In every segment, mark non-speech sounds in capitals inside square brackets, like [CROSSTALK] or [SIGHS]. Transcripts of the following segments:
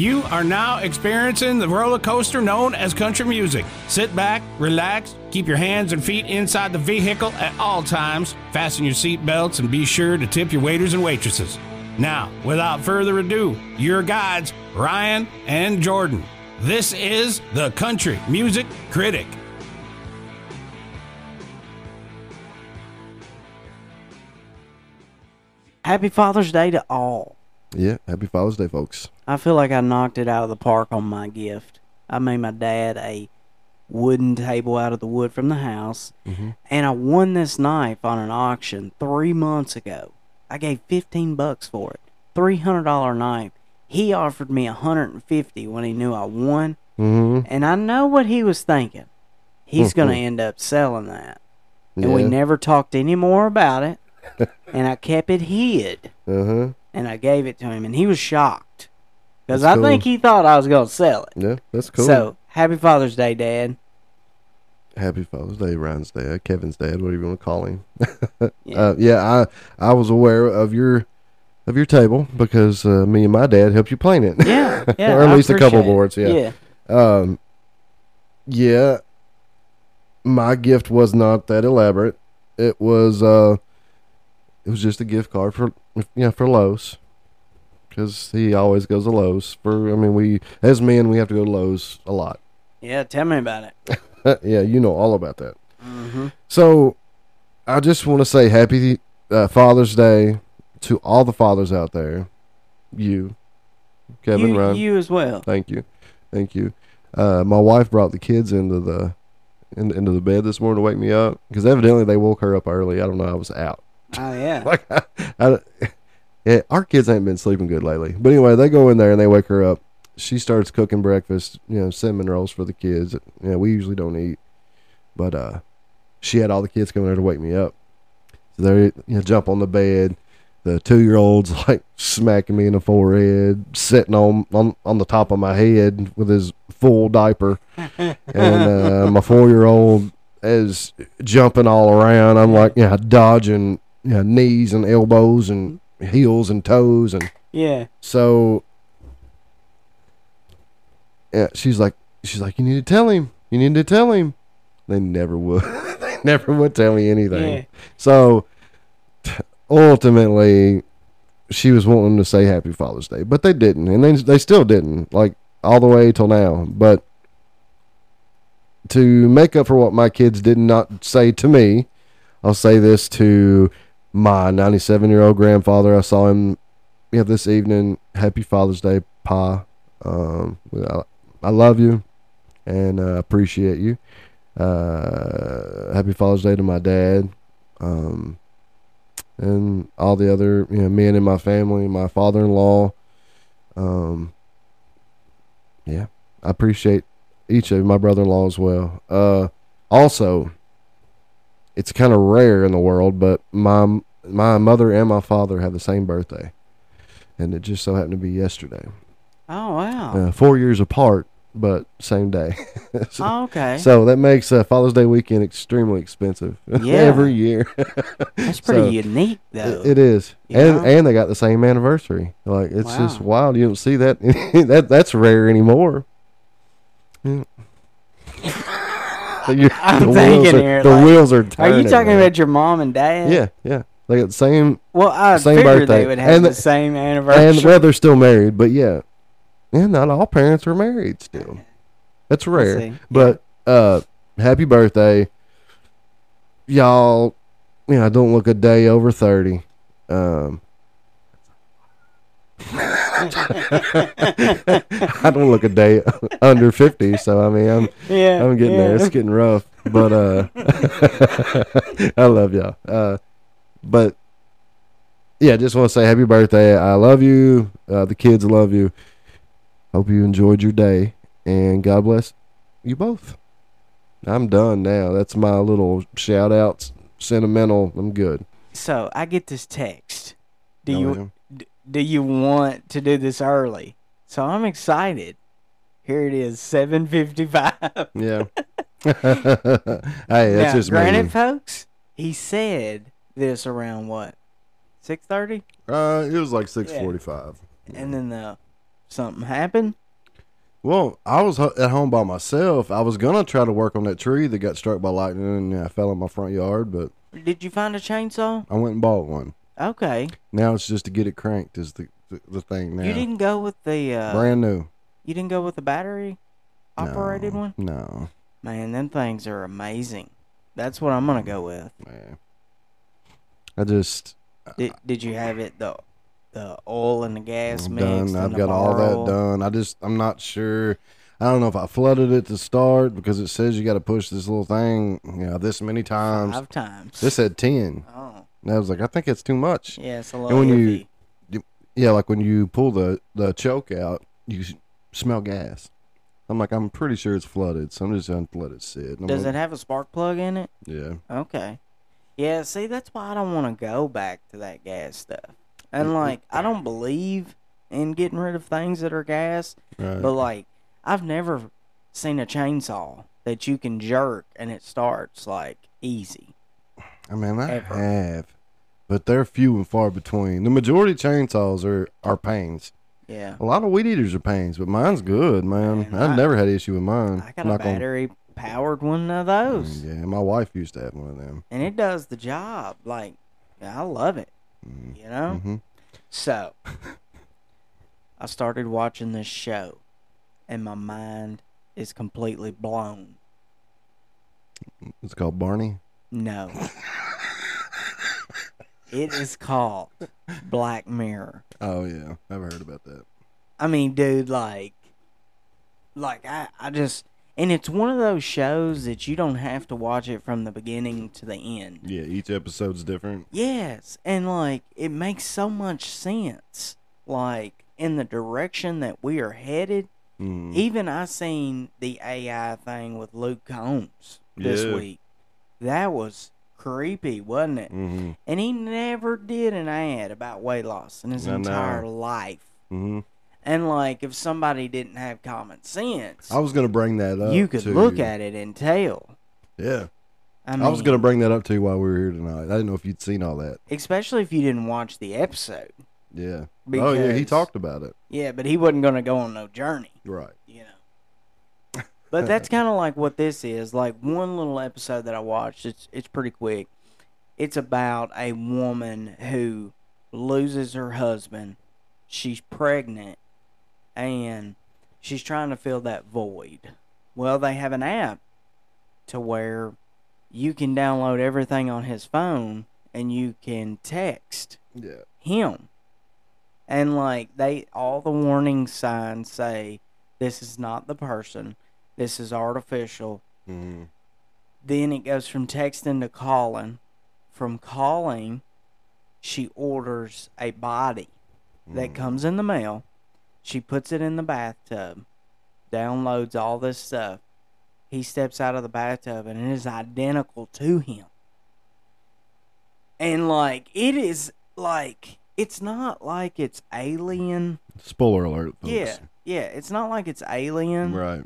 You are now experiencing the roller coaster known as country music. Sit back, relax, keep your hands and feet inside the vehicle at all times, fasten your seat belts, and be sure to tip your waiters and waitresses. Now, without further ado, your guides, Ryan and Jordan. This is the Country Music Critic. Happy Father's Day to all. Yeah, happy Father's Day, folks. I feel like I knocked it out of the park on my gift. I made my dad a wooden table out of the wood from the house, Mhm. and I won this knife on an auction three months ago. I gave fifteen bucks for it, three hundred dollar knife. He offered me a hundred and fifty when he knew I won, Mm-hmm. and I know what he was thinking. He's gonna end up selling that, and we never talked any more about it. [LAUGHS] and I kept it hid Uh huh. and I gave it to him, and he was shocked because I think he thought I was going to sell it. Yeah, that's cool. So happy Father's Day, Dad. happy Father's Day, Ryan's dad, Kevin's dad, whatever you want to call him. [LAUGHS] Yeah. Uh, yeah, I I was aware of your of your table because uh, me and my dad helped you plane it. Yeah, [LAUGHS] yeah, or at I least a couple it. boards. Yeah. yeah, Um. Yeah. My gift was not that elaborate. It was uh, it was just a gift card for yeah for Lowe's, because he always goes to Lowe's. For I mean, we as men we have to go to Lowe's a lot. yeah. Tell me about it. [LAUGHS] yeah, you know all about that. Mm-hmm. So, I just want to say happy uh, Father's Day to all the fathers out there. You, Kevin, you, Ryan, you as well. thank you, thank you. Uh, my wife brought the kids into the in, into the bed this morning to wake me up because evidently they woke her up early. I don't know. I was out. Oh yeah. [LAUGHS] Like, I, I, yeah, our kids ain't been sleeping good lately. But anyway, they go in there and they wake her up. She starts cooking breakfast, you know, cinnamon rolls for the kids. You know, we usually don't eat, but uh, she had all the kids coming there to wake me up. So they you know, jump on the bed. The two year old's [LAUGHS] like smacking me in the forehead, sitting on, on on the top of my head with his full diaper, and uh, my four year old is jumping all around. I'm like, yeah, dodging you know, knees and elbows and heels and toes and Yeah. so yeah, she's like she's like, You need to tell him. You need to tell him. They never would. [LAUGHS] they never would tell me anything. Yeah. So ultimately she was wanting to say happy Father's Day, but they didn't. And they they still didn't, like all the way till now. But to make up for what my kids did not say to me, I'll say this to my 97 year old grandfather. I saw him yeah, this evening. Happy Father's Day, Pa. Um, I, I love you and uh, appreciate you. Uh, happy Father's Day to my dad. Um, and all the other you know, men in my family, my father in law. Um, yeah, I appreciate each of my brother in law as well. Uh, also, it's kind of rare in the world, but my my mother and my father have the same birthday, and it just so happened to be yesterday. Oh wow. Uh, four years apart, but same day. [LAUGHS] so, oh, okay. so that makes uh, Father's Day weekend extremely expensive [LAUGHS] Yeah. every year. That's [LAUGHS] pretty so, unique though. It- it is, You and know? and they got the same anniversary. Like it's just wild. You don't see that. that that's rare anymore. Yeah. So you- I'm [LAUGHS] the thinking are, here, the like, wheels are turning. Are you talking man. about your mom and dad? Yeah, yeah. They got the same, Well, I Same figured birthday. they would have And the, same and anniversary. well, they're still married, but yeah, yeah. Not all parents are married still. That's rare. But uh, happy birthday, y'all. You know, don't look a day over thirty. Um, [LAUGHS] I don't look a day [LAUGHS] under fifty, so I mean, I'm yeah. I'm getting yeah. there. It's getting rough, but uh, [LAUGHS] I love y'all. Uh, but yeah, just want to say happy birthday. I love you. Uh, the kids love you. Hope you enjoyed your day, and God bless you both. I'm done now. That's my little shout outs. Sentimental. I'm good. So I get this text. Do Oh, you d- do you want to do this early? So I'm excited. Here it is, seven fifty five. Yeah. [LAUGHS] hey, that's now, just granted, me. folks, he said this around what six thirty, Uh, it was like six forty-five. and then the Something happened? Well, I was at home by myself. I was gonna try to work on that tree that got struck by lightning and I fell in my front yard, but Did you find a chainsaw? I went and bought one. Okay. Now it's just to get it cranked is the the, the thing now. You didn't go with the uh, Brand new. you didn't go with the battery operated No, one? No, Man, them things are amazing. That's what I'm gonna go with. man. I just Did, did you have it the the oil and the gas I'm mixed? done. I've got all oil? that done. I just I'm not sure. I don't know if I flooded it to start because it says you got to push this little thing, you know, this many times. Five times. This said ten. oh, And I was like, I think it's too much. yeah, it's a And little when you iffy. Yeah, like when you pull the the choke out, you smell gas. I'm like, I'm pretty sure it's flooded, so I'm just gonna let it sit. Does like, it have a spark plug in it? Yeah. Okay. Yeah, see, that's why I don't want to go back to that gas stuff. And, mm-hmm. like, I don't believe in getting rid of things that are gas, Right. but, like, I've never seen a chainsaw that you can jerk and it starts, like, easy. I mean, I ever. have, but they're few and far between. The majority of chainsaws are are pains. Yeah. A lot of weed eaters are pains, but mine's good, man. Man, I've I- never had issue with mine. I got a Knock on- battery powered one of those, Yeah, my wife used to have one of them. and it does the job. Like, I love it, you know? hmm So, [LAUGHS] I started watching this show, and my mind is completely blown. It's called Barney. No. it is called Black Mirror. Oh yeah, I've heard about that. I mean, dude, like, like I, I just, and it's one of those shows that you don't have to watch it from the beginning to the end. Yeah, each episode's different. Yes, and like it makes so much sense, like in the direction that we are headed. Mm. Even I seen the AI thing with Luke Combs this Yeah. week. That was creepy, wasn't it? hmm And he never did an ad about weight loss in his know. entire life. hmm And like, if somebody didn't have common sense, I was gonna bring that up. you could too. look at it and tell. Yeah, I, I, was gonna bring that up to you while we were here tonight. I didn't know if you'd seen all that. especially if you didn't watch the episode. Yeah. oh yeah, he talked about it. Yeah, but he wasn't going to go on no journey. Right. But that's [LAUGHS] kind of like what this is. Like one little episode that I watched. It's it's pretty quick. It's about a woman who loses her husband. She's pregnant, and she's trying to fill that void. Well, they have an app to where you can download everything on his phone, and you can text Yeah. him. And like they all the warning signs say this is not the person. This is artificial. hmm Then it goes from texting to calling. From calling, she orders a body that comes in the mail. She puts it in the bathtub, downloads all this stuff. He steps out of the bathtub and it is identical to him. And like it is like it's not like it's alien. Spoiler alert. Folks. Yeah, yeah, it's not like it's alien Right.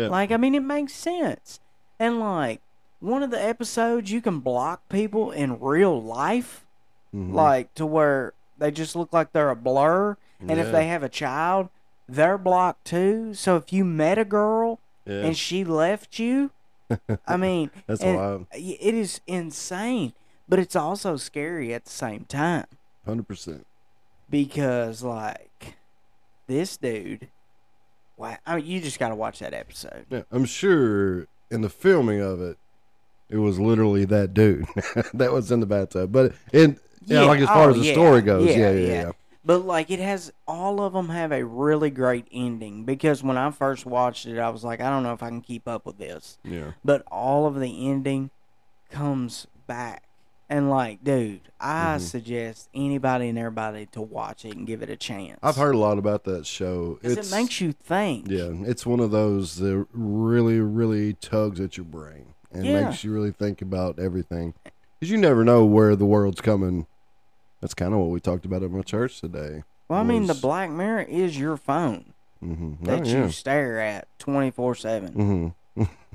Yeah. Like I mean, it makes sense. And like one of the episodes, you can block people in real life, Mhm. like to where they just look like they're a blur. And if they have a child, they're blocked too. So if you met a girl Yeah. and she left you, I [LAUGHS] mean, That's wild. It is insane, but it's also scary at the same time Hundred percent. because like this dude. Wow, I mean, you just got to watch that episode. Yeah, I'm sure in the filming of it, it was literally that dude [LAUGHS] that was in the bathtub. But in yeah, Yeah, like as far oh, as the yeah, story goes, yeah, yeah, yeah, yeah. yeah. But like it has all of them have a really great ending because when I first watched it, I was like, I don't know if I can keep up with this. Yeah. But all of the ending comes back. And like, dude, I Mhm. suggest anybody and everybody to watch it and give it a chance. I've heard a lot about that show. it makes you think. yeah, it's one of those that really, really tugs at your brain and Yeah. makes you really think about everything. Because you never know where the world's coming. That's kind of what we talked about at my church today. Well, I mean, the Black Mirror is your phone Mm-hmm. that oh, yeah. you stare at twenty four seven. Mm-hmm. [LAUGHS]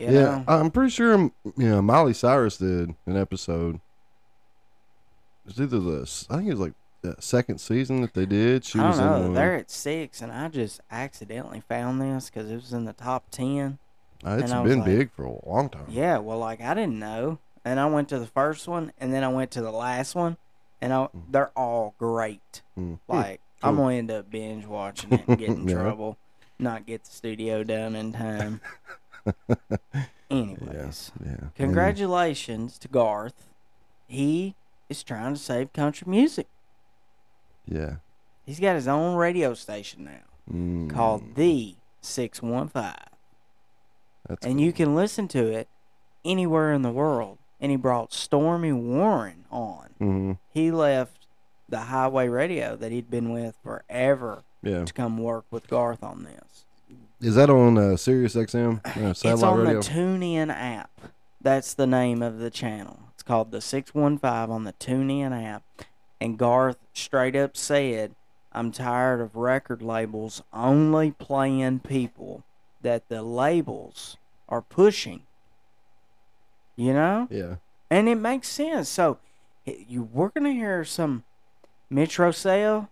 You yeah, know? I'm pretty sure. You know, Miley Cyrus did an episode. It's either this. I think it was like the second season that they did. She I was know. in. They're at six, and I just accidentally found this because it was in the top ten. Uh, it's been like- big for a long time. Yeah, well, like I didn't know, and I went to the first one, and then I went to the last one, and I, they're all great. Mm. Like I'm gonna end up binge watching it and get in [LAUGHS] Yeah. trouble, not get the studio done in time. [LAUGHS] [LAUGHS] Anyways, Yeah. And- congratulations to Garth. He is trying to save country music. Yeah. He's got his own radio station now Mm, called The Six One Five. that's and you can listen to it anywhere in the world. And he brought Stormy Warren on. hmm He left the highway radio that he'd been with forever Yeah. to come work with Garth on this. Is that on uh, Sirius XM? [CLEARS THROAT] Uh, it's on radio? the TuneIn app. That's the name of the channel. It's called the 615 on the TuneIn app. And Garth straight up said, I'm tired of record labels only playing people that the labels are pushing. You know? yeah. And it makes sense. So you we're gonna hear some Metro Sale.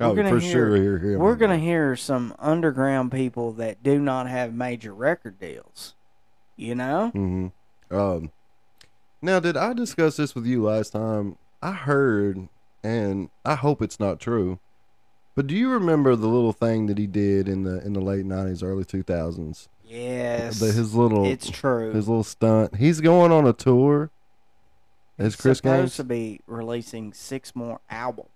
We're Oh, gonna for hear- sure. Here, here. We're gonna hear some underground people that do not have major record deals. You know? hmm Um, now, did I discuss this with you last time? I heard, and I hope it's not true, but do you remember the little thing that he did in the in the late nineties, early two thousands? Yes. The, his little it's true. his little stunt. He's going on a tour. As He's Chris supposed Gaines. to be releasing six more albums,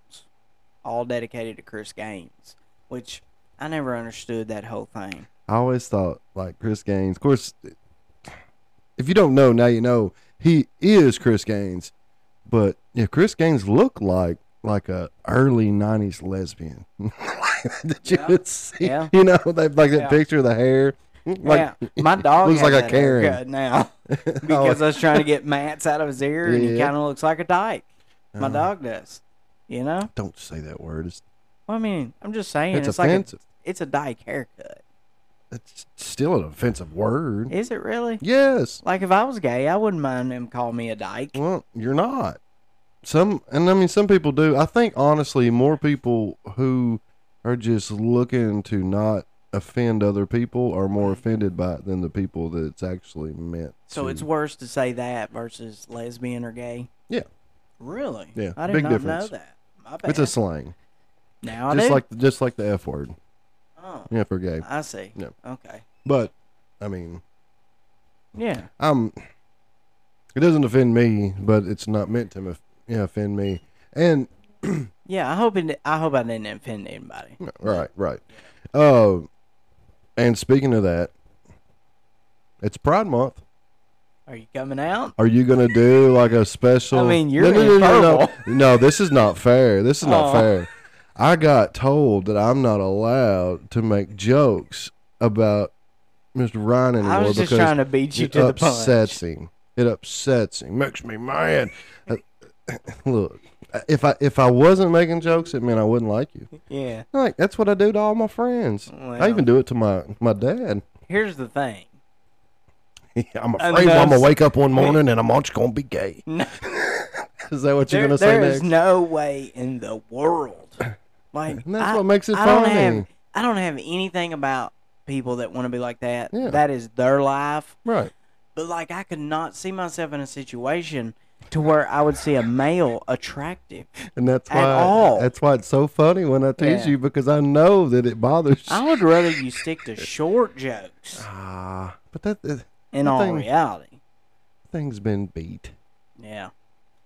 all dedicated to Chris Gaines, which I never understood that whole thing. I always thought like Chris Gaines. Of course, if you don't know now, you know he is Chris Gaines. But yeah, Chris Gaines looked like like a early '90s lesbian. [LAUGHS] Did you Yeah. see? Yeah. You know, that, like that Yeah. picture of the hair. Like, yeah, my dog looks like a Karen. now [LAUGHS] because I was trying to get mats out of his ear, and he kind of looks like a dyke. My Uh, dog does. You know? Don't say that word. It's, Well, I mean, I'm just saying, it's it's, like a, offensive. it's a dyke haircut. it's still an offensive word. Is it really? yes. Like if I was gay, I wouldn't mind him calling me a dyke. Well, you're not. Some, and I mean, some people do. I think honestly, more people who are just looking to not offend other people are more offended by it than the people that it's actually meant. So to. it's worse to say that versus lesbian or gay. Yeah. Really? Yeah, I did big not difference. know that. My bad. it's a slang, now I just do. like just like the f word. oh, Yeah, for gay. I see. Yeah. Okay. But I mean, Yeah. I'm. It doesn't offend me, but it's not meant to, yeah, offend me. And [CLEARS THROAT] Yeah. I hope it. I hope I didn't offend anybody. Right, right. Uh, and speaking of that, it's Pride Month. Are you coming out? Are you gonna do like a special? I mean, you're no, no, no, no, no. No, this is not fair. This is not fair. I got told that I'm not allowed to make jokes about Mr. Ryan anymore I was just because trying to beat you it to the upsets punch. him. It upsets him. Makes me mad. Uh, Look, if I if I wasn't making jokes, it meant I wouldn't like you. Yeah. Like that's what I do to all my friends. I Well. even do it to my my dad. Here's the thing. [LAUGHS] I'm afraid I'm gonna wake up one morning and I'm just gonna be gay. [LAUGHS] No, [LAUGHS] Is that what you're gonna say there is next? no way in the world. Like And that's I- what makes it I don't funny. have. I don't have anything about people that want to be like that. Yeah. That is their life. Right. But like, I could not see myself in a situation to where I would see a male attractive. And that's At why all. that's why it's so funny when I tease Yeah. you because I know that it bothers you. I would rather you stick to short jokes. Ah, but that, that In all thing- reality, thing's been beat. yeah,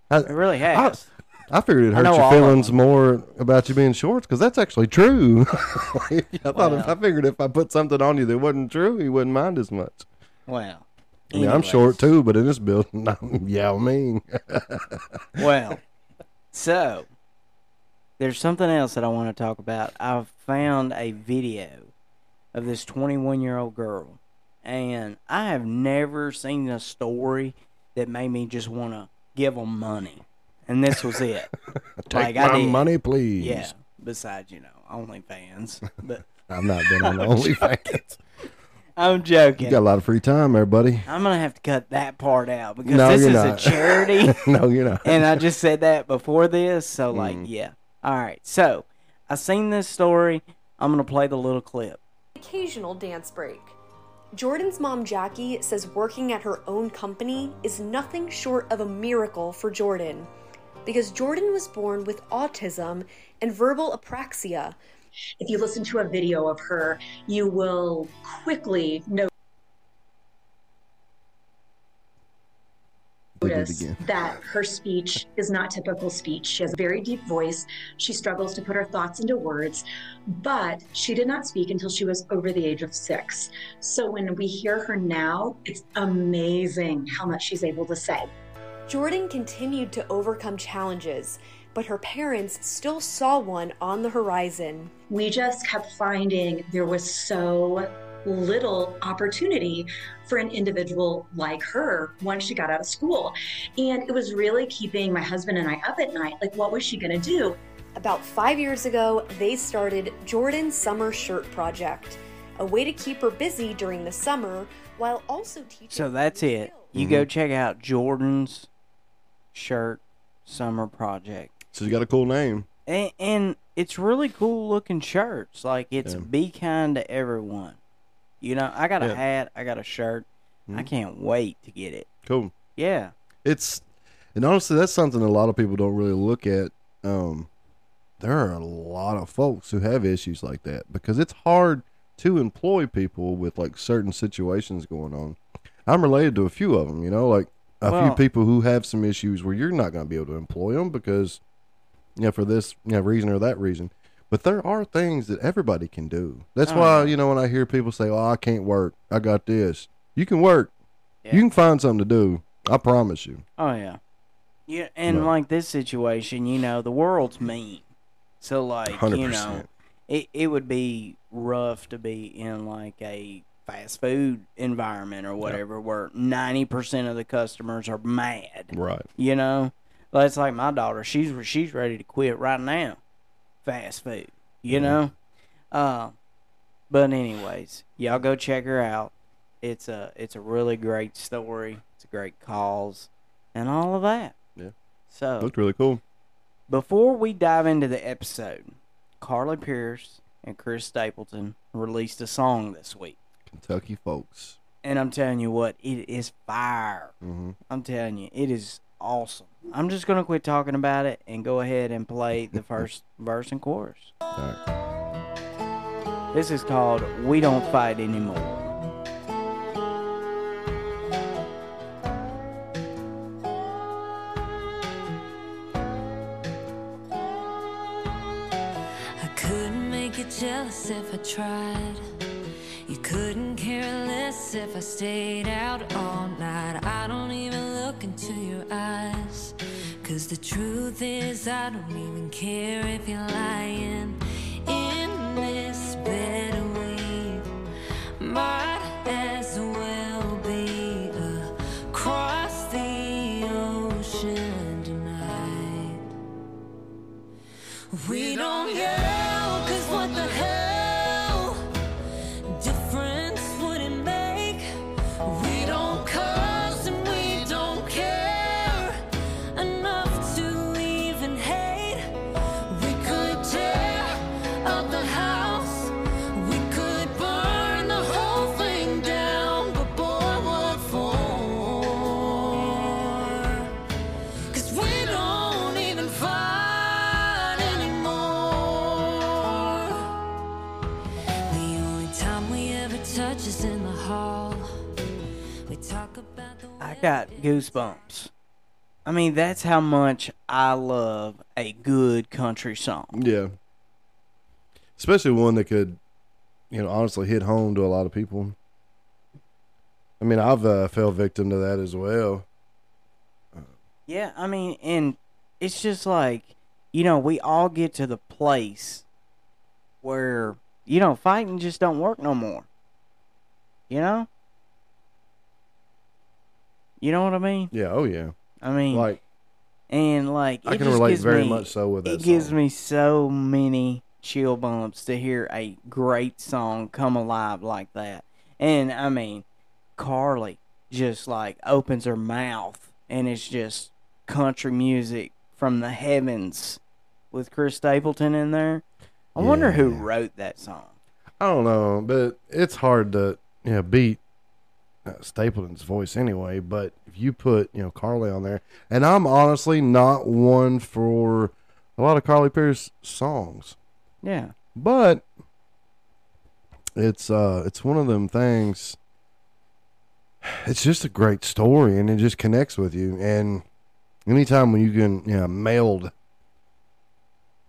I, it really has. I figured it hurt your feelings more about you being shorts because that's actually true. [LAUGHS] I thought if, I figured if I put something on you that wasn't true, you wouldn't mind as much. well, I mean, I'm short too, but in this building, [LAUGHS] I'm yeah, I mean, Well, so there's something else that I want to talk about. I've found a video of this 21 year old girl, and I have never seen a story that made me just want to give them money. And this was it. [LAUGHS] take Like, I my did. money, please. yeah. Besides, you know, OnlyFans. [LAUGHS] But I've not been on [LAUGHS] OnlyFans. I'm joking. You got a lot of free time there, buddy. I'm gonna have to cut that part out because No, this is not. a charity. no, you're not. and I just said that before this, so like, Mm. yeah, All right, so I seen this story. I'm gonna play the little clip. occasional dance break. Jordan's mom, Jackie, says working at her own company is nothing short of a miracle for Jordan because Jordan was born with autism and verbal apraxia. If you listen to a video of her, you will quickly Did notice that her speech is not typical speech. She has a very deep voice. She struggles to put her thoughts into words, but she did not speak until she was over the age of six. So when we hear her now, it's amazing how much she's able to say. Jordan continued to overcome challenges, but her parents still saw one on the horizon. we just kept finding there was so little opportunity for an individual like her once she got out of school. And it was really keeping my husband and I up at night. Like, what was she going to do? About five years ago, they started Jordan's Summer Shirt Project, a way to keep her busy during the summer while also teaching. So that's it. skills. You go mm-hmm. check out Jordan's shirt summer project. So you got a cool name. And, and it's really cool looking shirts. Like it's Yeah. be kind to everyone. You know, I got a Yeah. hat, I got a shirt. I Mhm. can't wait to get it. Cool. Yeah. It's and honestly, that's something a lot of people don't really look at. Um, there are a lot of folks who have issues like that because it's hard to employ people with like certain situations going on. I'm related to a few of them, you know, like a Well- few people who have some issues where you're not going to be able to employ them because, you know, for this you know, reason or that reason. But there are things that everybody can do. That's Oh, why, you know, when I hear people say, "Oh, I can't work. I got this." You can work. Yeah. You can find something to do. I promise you. Oh yeah. Yeah, and No. like this situation, you know, the world's mean. So like, you know, it it would be rough to be in like a fast food environment or whatever where 90% of the customers are mad. Right. You know? That's like my daughter, she's she's ready to quit right now. Fast food, you Mhm. know? Uh but anyways, y'all go check her out. It's a it's a really great story. It's a great cause and all of that. Yeah. So, Looked really cool. before we dive into the episode, Carly Pearce and Chris Stapleton released a song this week. Kentucky folks. And I'm telling you what, it is fire. hmm I'm telling you, it is awesome. I'm just going to quit talking about it and go ahead and play the [LAUGHS] first verse and chorus. All right. This is called We Don't Fight Anymore. I couldn't make you jealous if I tried. You couldn't care less if I stayed out all night. I don't even look into your eyes. Cause the truth is, I don't even care if you're lying. In this bed, we might as well be across the ocean tonight. We don't yell, got goosebumps. I mean, that's how much I love a good country song. Yeah. Especially one that could, you know, honestly hit home to a lot of people. I mean, I've uh, fell victim to that as well. Yeah, I mean, and it's just like, you know, we all get to the place where, you know, fighting just don't work no more. You know? You know what I mean? Yeah. Oh yeah. I mean, Like and like I it can just relate very me- much so with that. It gives me so many chill bumps to hear a great song come alive like that. And I mean, Carly just like opens her mouth and it's just country music from the heavens with Chris Stapleton in there. I wonder who wrote that song. I don't know, but it's hard to you know beat Stapleton's voice anyway. But if you put you know Carly on there, and I'm honestly not one for a lot of Carly Pearce songs, Yeah. but it's uh it's one of them things. It's just a great story, and it just connects with you. And anytime when you can you know meld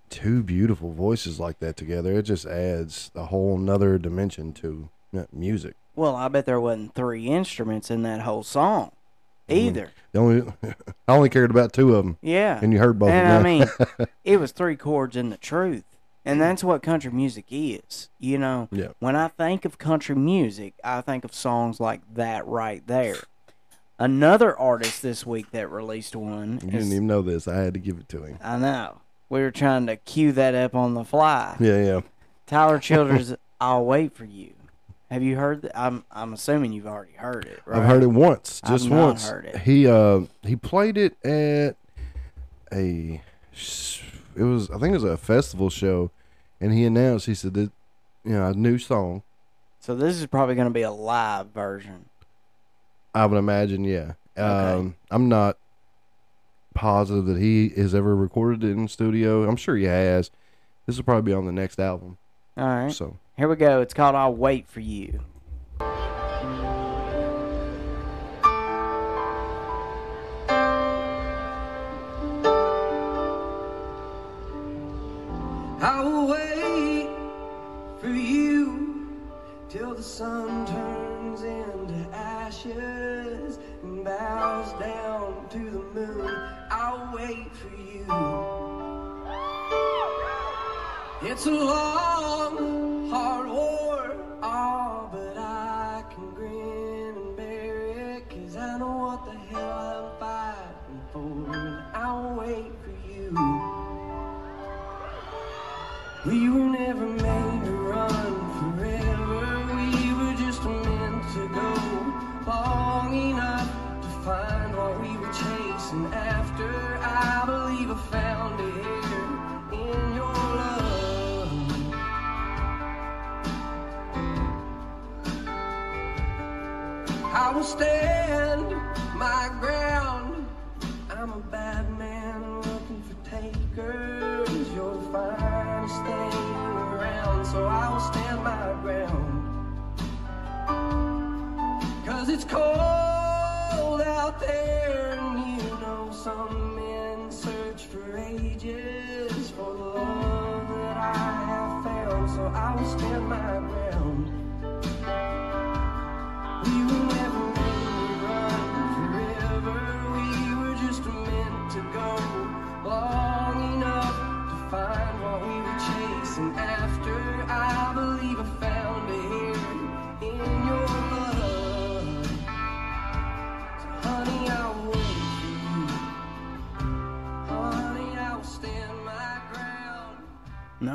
two beautiful voices like that together, it just adds a whole nother dimension to uh, music. Well, I bet there wasn't three instruments in that whole song either. The only [LAUGHS] I only cared about two of them, Yeah. and you heard both. and of I mean, [LAUGHS] it was three chords in the truth. And that's what country music is. You know, Yeah. when I think of country music, I think of songs like that right there. Another artist this week that released one. you is- didn't even know this. I had to give it to him. I know. We were trying to cue that up on the fly. Yeah, yeah. Tyler Childers, I'll wait for you. Have you heard that? I'm I'm assuming you've already heard it, right? I've heard it once, I've just not once. heard it. He uh he played it at a it was I think it was a festival show, and he announced he said that you know a new song. So this is probably going to be a live version. I would imagine, yeah. Okay. Um, I'm not positive that he has ever recorded it in studio. I'm sure he has. This will probably be on the next album. All right. So Here we go. It's called I'll Wait for You. I will wait for you till the sun turns into ashes and bows down to the moon. I'll wait for you. It's a long,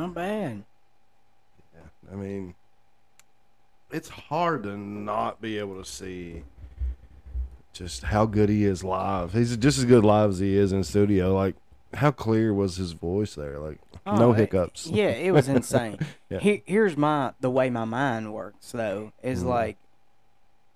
Not bad. I mean, it's hard to not be able to see just how good he is live. He's just as good live as he is in studio. Like, how clear was his voice there? Like, no Oh, it- hiccups. yeah, it was [LAUGHS] insane. Yeah. Here, here's my the way my mind works though is Mm-hmm. like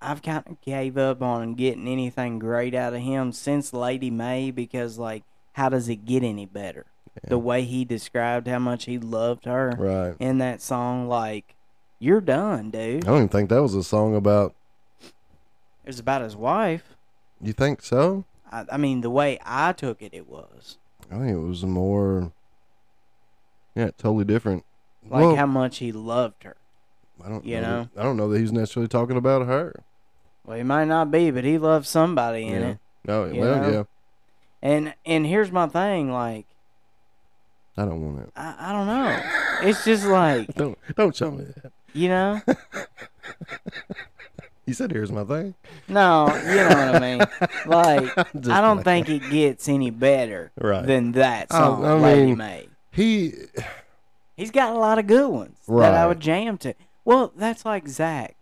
I've kind of gave up on getting anything great out of him since Lady May because like how does it get any better? The way he described how much he loved her Right. in that song, like you're done, dude. I don't even think that was a song about. It was about his wife. You think so? I, I mean, the way I took it, it was I think it was more. Yeah, totally different. like Well, how much he loved her. I don't you know. know? that- I don't know that he's necessarily talking about her. Well, he might not be, but he loved somebody in yeah. it. Oh, well, know? yeah. And and here's my thing, like I don't want it. I, I don't know. It's just like [LAUGHS] Don't don't show me that. you know. [LAUGHS] You said here's my thing. No, you know what I mean. [LAUGHS] Like Just I don't playing. think it gets any better Right. than that song, I Lady mean- May. He He's got a lot of good ones that I would jam to. Well, that's like Zach,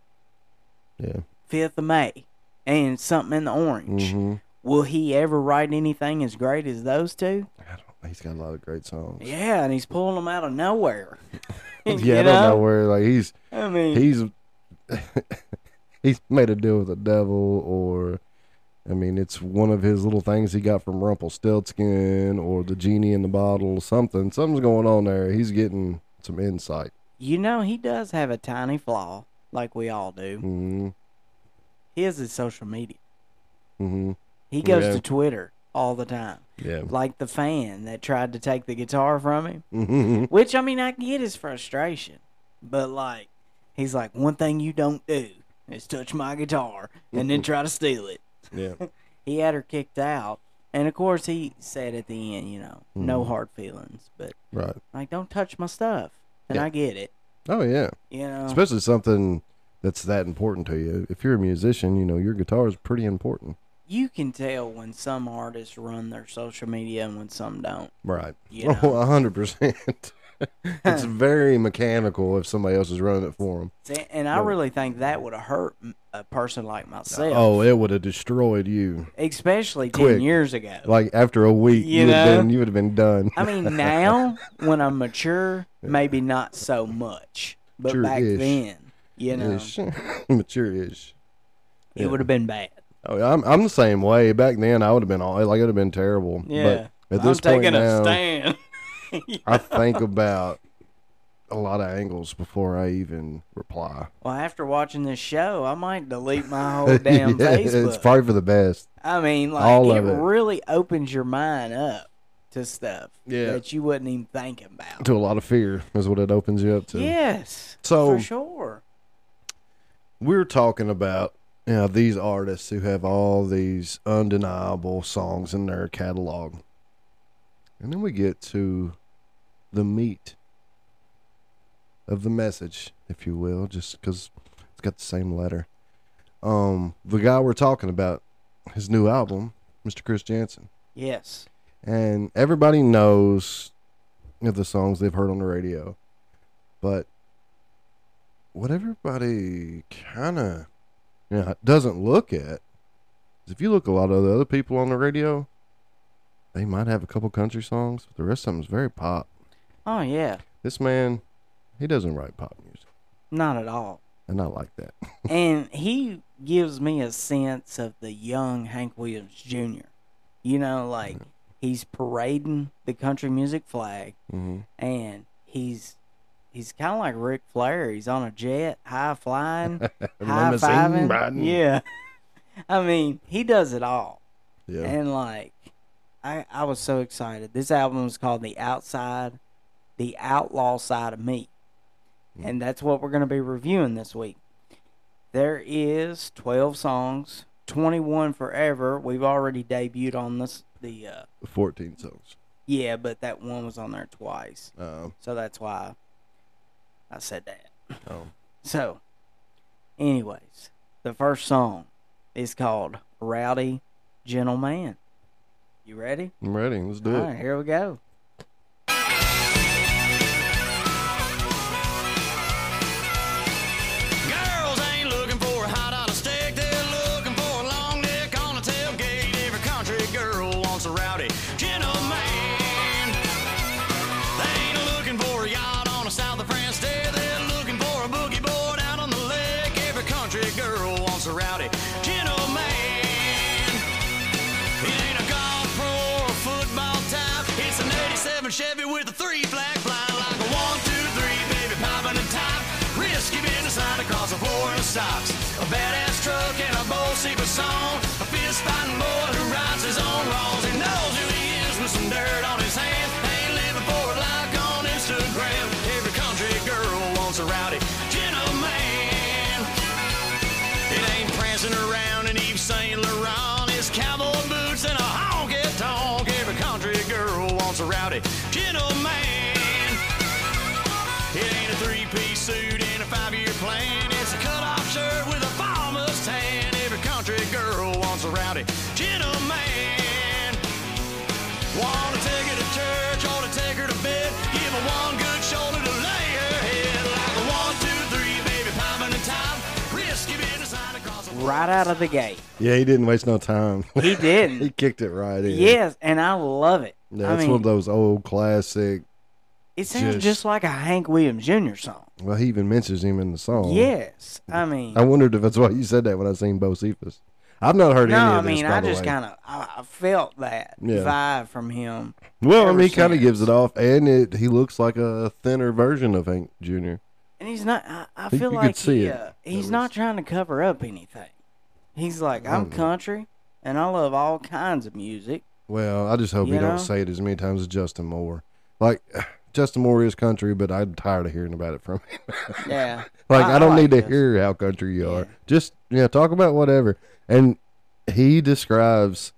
Yeah. Fifth of May, and something in the orange. hmm Will he ever write anything as great as those two? I don't He's got a lot of great songs. Yeah, and he's pulling them out of nowhere. [LAUGHS] yeah, You [LAUGHS] I don't know where like he's I mean, he's [LAUGHS] he's made a deal with the devil or I mean it's one of his little things he got from Rumpelstiltskin or the genie in the bottle something something's going on there he's getting some insight you know, he does have a tiny flaw, like we all do. mm-hmm. His is social media. Mm-hmm. He goes Yeah. to Twitter all the time, yeah like the fan that tried to take the guitar from him. mm-hmm. Which I mean, I get his frustration, but like, he's like, one thing you don't do is touch my guitar and then try to steal it. yeah [LAUGHS] He had her kicked out, and of course, he said at the end, you know, no Mhm. hard feelings, but right like, don't touch my stuff. And Yeah. I get it, oh yeah you know. especially something that's that important to you if you're a musician you know your guitar is pretty important you can tell when some artists run their social media and when some don't. right You know. [LAUGHS] oh a hundred percent it's [LAUGHS] very mechanical if somebody else is running it for them See, And I No. really think that would have hurt a person like myself. oh it would have destroyed you especially ten years ago. Like after a week, You you, would have been you would have been done. I mean, [LAUGHS] now when I'm mature, maybe not so much, but back Mature-ish. then, you know, mature-ish. it Yeah. would have been bad. Oh, I'm I'm the same way. Back then, I would have been all like it would have been terrible. Yeah, But at this I'm point taking now, a stand. [LAUGHS] I think about a lot of angles before I even reply. well, after watching this show, I might delete my [LAUGHS] whole damn Yeah, Facebook. It's probably for the best. I mean, like all it, it. really opens your mind up to stuff Yeah. that you wouldn't even think about. To a lot of fear is what it opens you up to. Yes, So- for sure. we're talking about know these artists who have all these undeniable songs in their catalog. And then we get to the meat of the message if you will just because it's got the same letter. Um the guy we're talking about his new album mr Chris Janson. Yes, and everybody knows the songs they've heard on the radio but what everybody kind of you it doesn't look it. if you look a lot of the other people on the radio they might have a couple country songs but the rest of them is very pop oh yeah, this man he doesn't write pop music not at all. and i like that [LAUGHS] and he gives me a sense of the young Hank Williams Jr. You know, like he's parading the country music flag, hmm and he's he's kind of like Ric Flair. He's on a jet, high flying, [LAUGHS] high fiving. riding. Yeah, [LAUGHS] I mean he does it all, yeah and like I I was so excited. This album is called The Outside, The Outlaw Side of Me, and that's what we're going to be reviewing this week. There is 12 songs, 21 forever. We've already debuted on this the uh 14 songs yeah, but that one was on there twice. um So that's why I said that. oh So anyways, the first song is called Rowdy Gentleman. You ready? i'm ready let's do All it right, here we go. Socks. A badass truck and a Bocephus song. Right out of the gate. Yeah, he didn't waste no time. He [LAUGHS] didn't. he kicked it right in. Yes, and I love it. Yeah, I it's mean, one of those old classic. it sounds just- just, like a Hank Williams Jr. song. Well, he even mentions him in the song. Yes, I mean, I wondered if that's why you said that when I seen Bocephus. I've not heard no, any I of this. No, I mean, I just kind of I, felt that Yeah. vibe from him. Well, I mean, he kind of gives it off, and it he looks like a thinner version of Hank Jr. And he's not. I, I feel like see he, it, uh, he's not trying to cover up anything. He's like, I'm Mm. country, and I love all kinds of music. Well, I just hope You he know? don't say it as many times as Justin Moore. Like [SIGHS] Justin Moore is country, but I'm tired of hearing about it from him. [LAUGHS] Yeah, like I, don't need to hear how country you are. Yeah. Just yeah, talk about whatever. And he describes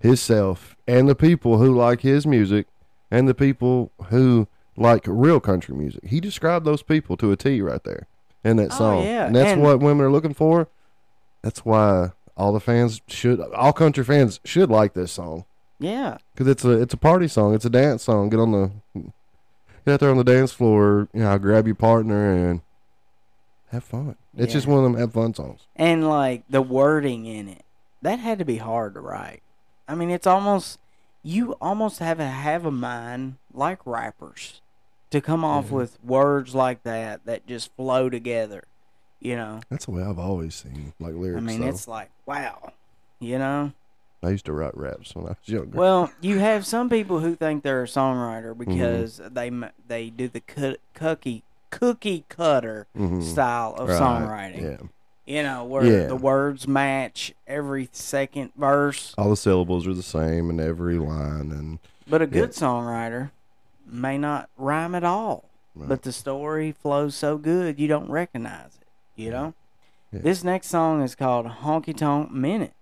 himself and the people who like his music and the people who like real country music. He described those people to a T right there in that Oh, song. yeah, And that's and- what women are looking for. That's why all the fans should all country fans should like this song Yeah, because it's a it's a party song. It's a dance song. Get on the get out there on the dance floor. You know, grab your partner and have fun. It's Yeah. just one of them have fun songs. and like the wording in it, that had to be hard to write. I mean, it's almost you almost have to have a mind like rappers to come off Mm-hmm. with words like that that just flow together. You know, That's the way I've always seen like lyrics. I mean, though. it's like wow. You know. I used to write raps when I was younger. Well, you have some people who think they're a songwriter Mm-hmm. because they they do the cookie cookie cutter Mhm. style of Right, songwriting. Yeah, You know, where Yeah. the words match every second verse. all the syllables are the same in every line, and But a good songwriter may not rhyme at all. Right. But the story flows so good you don't recognize it. You know? Yeah. This next song is called Honky Tonk Minute.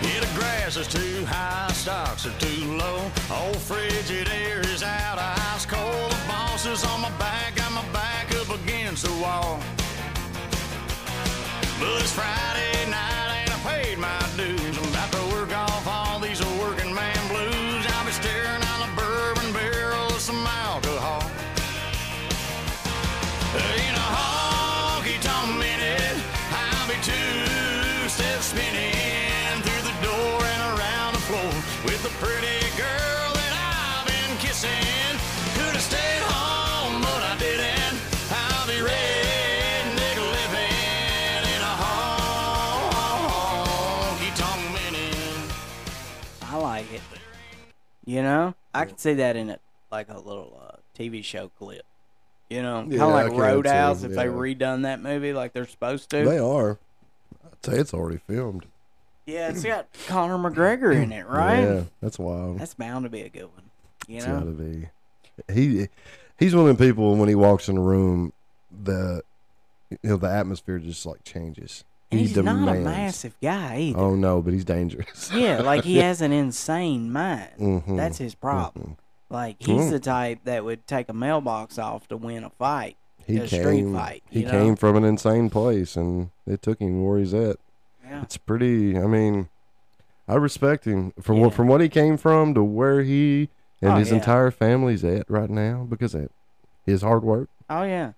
The grass is too high, stocks are too low. Old frigid air is out, of ice cold. The boss is on my back, got my back up against the wall. But it's Friday You know? I could see that in a like a little uh, TV show clip. You know, kind of Yeah, I like can too, Roadhouse if they yeah. redone that movie like they're supposed to. they are. I'd say it's already filmed. Yeah, it's got Conor McGregor in it, right? Yeah, that's wild. That's bound to be a good one. You It's know? gotta be. He he's one of the people when he walks in a room, the you know the atmosphere just like changes. And he he's not a massive guy either. Oh no, but he's dangerous. Yeah, like he [LAUGHS] has an insane mind. Mhm, That's his problem. Like he's the type that would take a mailbox off to win a fight, He a came. street fight. he know? came from an insane place, and it took him where he's at. Yeah. It's pretty. I mean, I respect him from Yeah. what from what he came from to where he and Oh, his yeah. entire family's at right now because of his hard work. Oh yeah,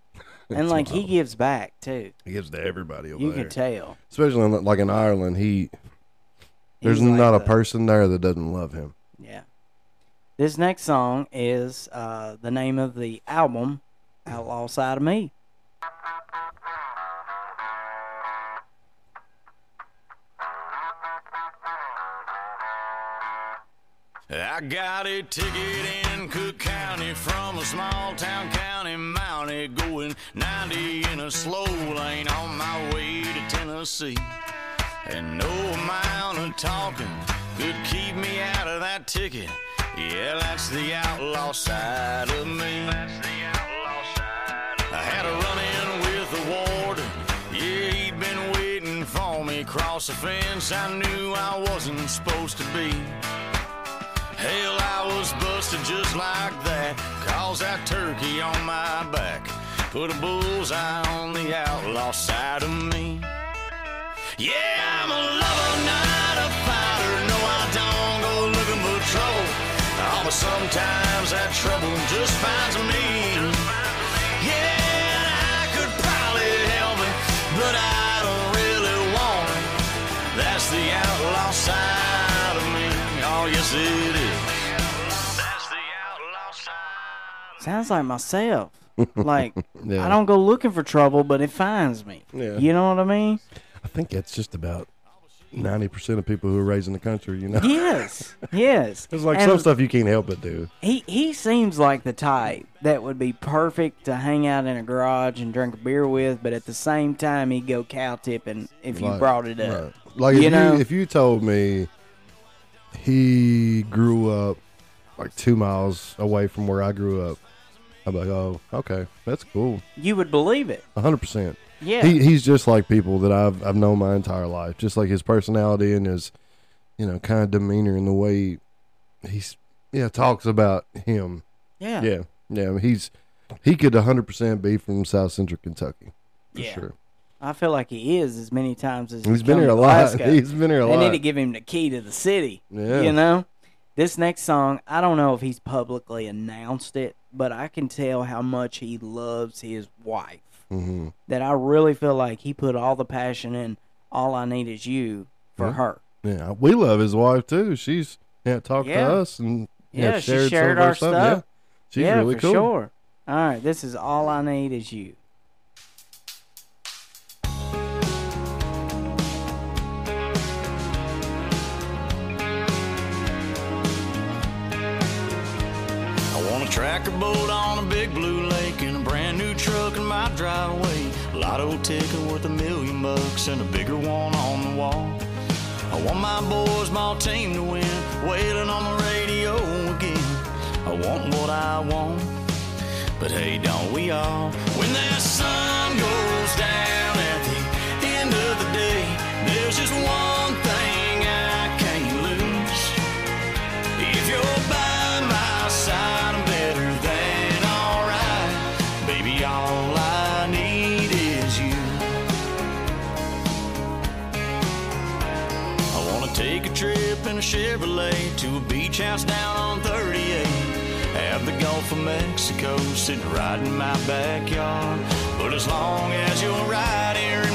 [LAUGHS] and It's like he gives back too. He gives to everybody over You there. can tell. especially in, like in Ireland, he there's He's like not a the- person there that doesn't love him. Yeah. This next song is uh, the name of the album, Outlaw Side of Me. I got a ticket Cook County from a small town county mounted going 90 in a slow lane on my way to Tennessee. And no amount of talking could keep me out of that ticket. Yeah, that's the outlaw side of me. That's the outlaw side. I had a run in with the warden. Yeah, he'd been waiting for me across the fence. I knew I wasn't supposed to be. Hell, I was busted just like that. Cause that turkey on my back put a bullseye on the outlaw side of me. Yeah, I'm a lover, not a fighter. No, I don't go looking for trouble. sometimes that trouble just finds me. Yeah, I could probably help it, but I don't really want it. That's the outlaw side of me. Oh, yes, it Sounds like myself. [LAUGHS] Like Yeah. I don't go looking for trouble, but it finds me. Yeah. You know what I mean? I think that's just about ninety percent of people who are raised in the country. You know, Yes. Yes. [LAUGHS] it's like And some stuff you can't help but do. He he seems like the type that would be perfect to hang out in a garage and drink a beer with, but at the same time he'd go cow tipping if you Like- brought it up. right. Like if You you, know? if you told me he grew up like two miles away from where I grew up, Be like, oh, okay, that's cool, You would believe it. hundred percent. Yeah. He he's just like people that I've I've known my entire life. Just like his personality and his, you know, kind of demeanor and the way he's yeah talks about him. yeah. Yeah, yeah. He's he could hundred percent be from South Central Kentucky for Yeah. sure. I feel like he is as many times as He's been here a lot. [LAUGHS] He's been here a lot. They need to give him the key to the city. Yeah. You know? This next song, I don't know if he's publicly announced it, but I can tell how much he loves his wife. hmm That I really feel like he put all the passion in All I Need Is You for Yeah. her. Yeah, we love his wife too. She's yeah talked Yeah. to us and Yeah, she shared, some shared our stuff. stuff. Yeah, she's yeah, really cool. sure. All right, this is All I Need Is You. Ticket worth a million bucks and a bigger one on the wall. I want my boys, my team to win, wailing on the radio again. I want what I want, but hey, don't we all? When that Chevrolet to a beach house down on 38. Have the Gulf of Mexico sitting right in my backyard. But as long as you're right here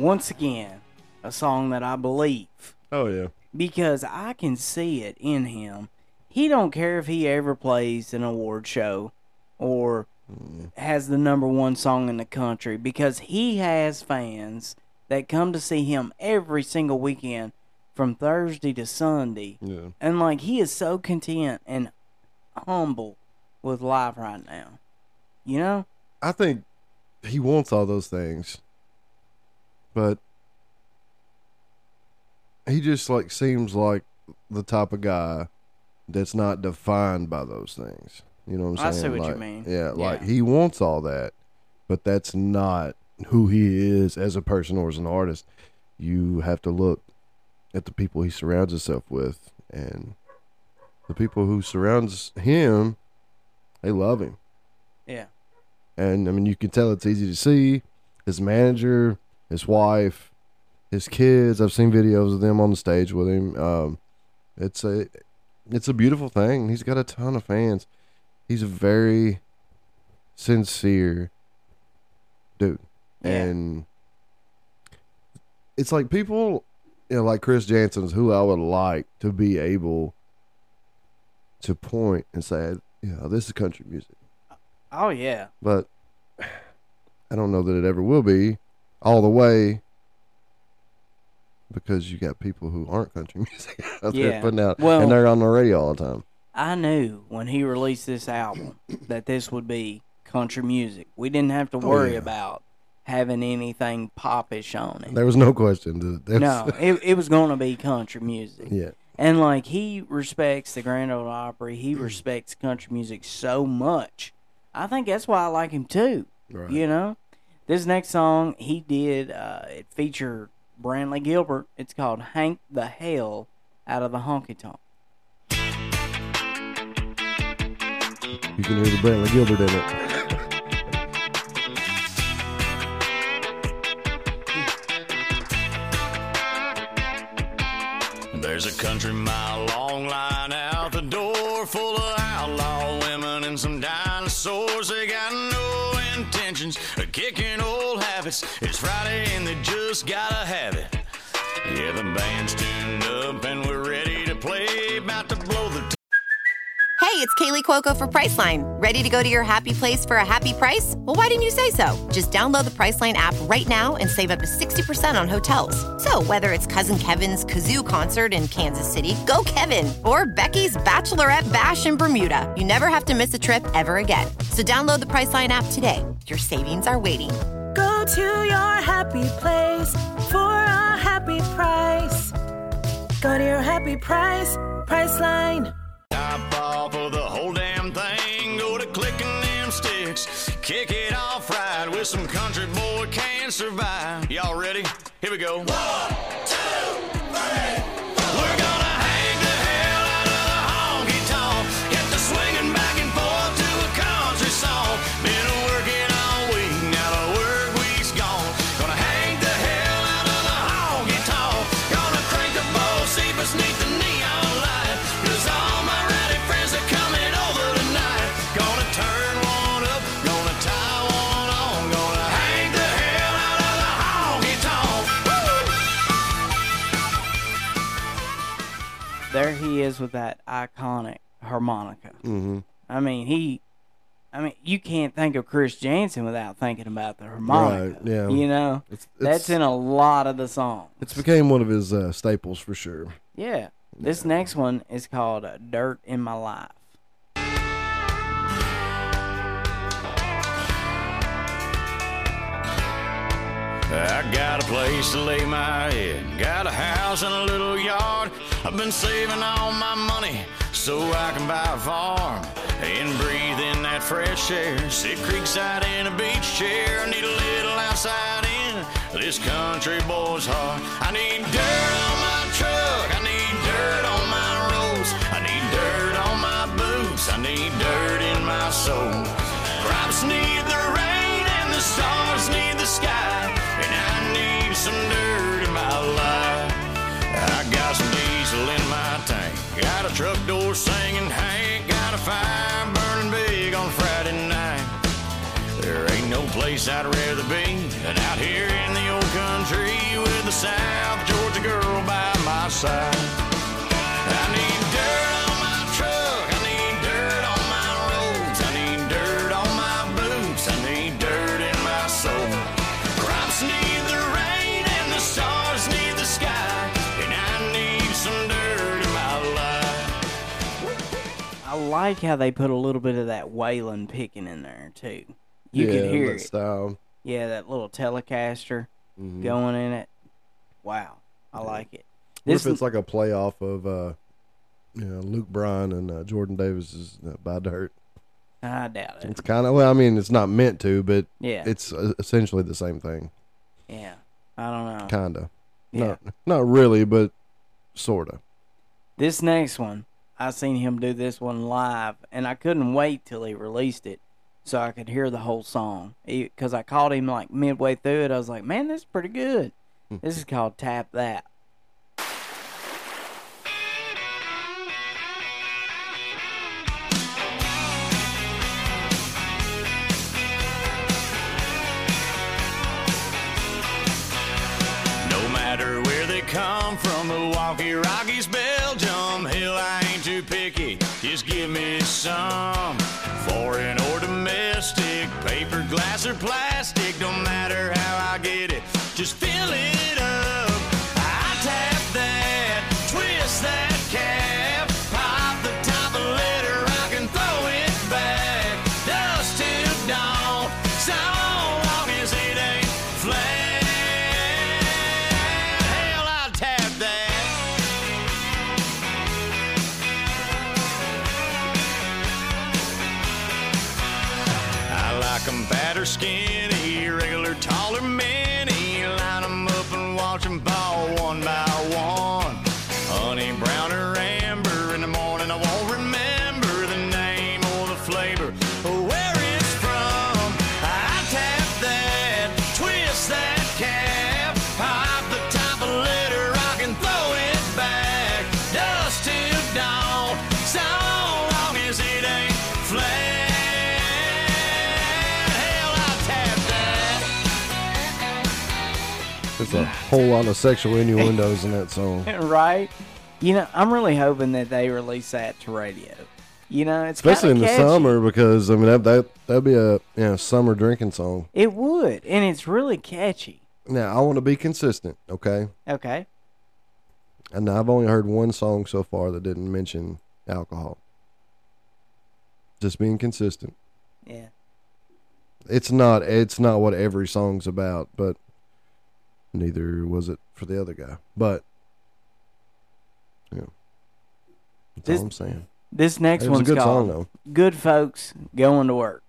Once again, a song that I believe Oh yeah, because I can see it in him. He don't care if he ever plays an award show or mm. has the number one song in the country because he has fans that come to see him every single weekend from Thursday to Sunday. yeah. And like he is so content and humble with life right now. You know? I think he wants all those things, but he just like seems like the type of guy that's not defined by those things. You know what I'm I see saying? what you Like, mean. Yeah, like Yeah. he wants all that, but that's not who he is as a person or as an artist. You have to look at the people he surrounds himself with, and the people who surrounds him, they love him Yeah. and I mean you can tell it's easy to see. His manager, his wife, his kids. I've seen videos of them on the stage with him. Um, it's a it's a beautiful thing. He's got a ton of fans. He's a very sincere dude, Yeah. and it's like people, you know, like Chris Janson's, who I would like to be able to point and say, yeah, this is country music Oh yeah. but [SIGHS] I don't know that it ever will be all the way because you got people who aren't country [LAUGHS] music out Yeah. there putting out, Well- and they're on the radio all the time. I knew when he released this album [COUGHS] that this would be country music. We didn't have to oh, worry Oh, yeah. about having anything popish on it. There was no question. that- there No, it, it was going to be country music. [LAUGHS] yeah, And like he respects the Grand Ole Opry, he mm. respects country music so much. I think that's why I like him too. Right. You know, this next song he did, uh, it featured Brantley Gilbert. It's called "Hank the Hell Out of the Honky Tonk." You can hear the Brantley Gilbert in it. There's a country mile long line out the door full of outlaw women and some dinosaurs. They got no intentions of kicking habits. It's Friday and they just gotta have it. Yeah, the band's tuned up and we're ready to play. About to blow the Hey, it's Kaley Cuoco for Priceline. Ready to go to your happy place for a happy price? Well, why didn't you say so? Just download the Priceline app right now and save up to 60% on hotels. So, whether it's Cousin Kevin's Kazoo concert in Kansas City, go Kevin, or Becky's Bachelorette Bash in Bermuda, you never have to miss a trip ever again. So, download the Priceline app today. Your savings are waiting. Go to your happy place for a happy price. Go to your happy price, Priceline. top off of the whole damn thing. Go to clicking them sticks. Kick it off right with some country boy can't survive. Y'all ready? Here we go. One, he is with that iconic harmonica. Mm-hmm. I mean, he. I mean, you can't think of Chris Janson without thinking about the harmonica. Right, yeah. You know, It's, that's in a lot of the songs. it's became one of his uh, staples for sure. Yeah. This next one is called uh, "Dirt in My Life." I got a place to lay my head, got a house and a little yard. I've been saving all my money so I can buy a farm and breathe in that fresh air. Sit creekside in a beach chair, need a little outside in this country boy's heart. I need dirt on my truck, I need dirt on my roads, I need dirt on my boots, I need dirt in my soul. Crops need the rain and the stars need the sky, some dirt in my life. I got some diesel in my tank, got a truck door singing Hank, got a fire burning big on Friday night. There ain't no place I'd rather be than out here in the old country with the South Georgia girl by my side. Like how they put a little bit of that Waylon picking in there too. You yeah, can hear it. style. Yeah, that little Telecaster Mhm. going in it. Wow, I like it. What This if it's like a playoff of uh, you know, Luke Bryan and uh, Jordan Davis's uh, "Buy Dirt"? I doubt it. It's kind of well, I mean, it's not meant to, but Yeah, it's uh, essentially the same thing, yeah. I don't know. kinda. Yeah. Not not really, but sorta. This next one, I seen him do this one live, and I couldn't wait till he released it so I could hear the whole song. Because I caught him like midway through it. I was like, man, this is pretty good. Hmm. This is called Tap That. No matter where they come from, Milwaukee, Rockies, some. Foreign or domestic, paper, glass, or plastic, don't matter how I get it. Just fill it whole lot of sexual innuendos in that song. [LAUGHS] right? You know, I'm really hoping that they release that to radio. You know, it's Especially in kinda the summer because I mean that that that'd be a you know, summer drinking song. It would, and it's really catchy. Now I want to be consistent, okay? Okay. And I've only heard one song so far that didn't mention alcohol. Just being consistent. Yeah. It's not it's not what every song's about, but neither was it for the other guy. But yeah. That's This- all I'm saying. This next It a one's good called song, though. "Good Folks Going to Work."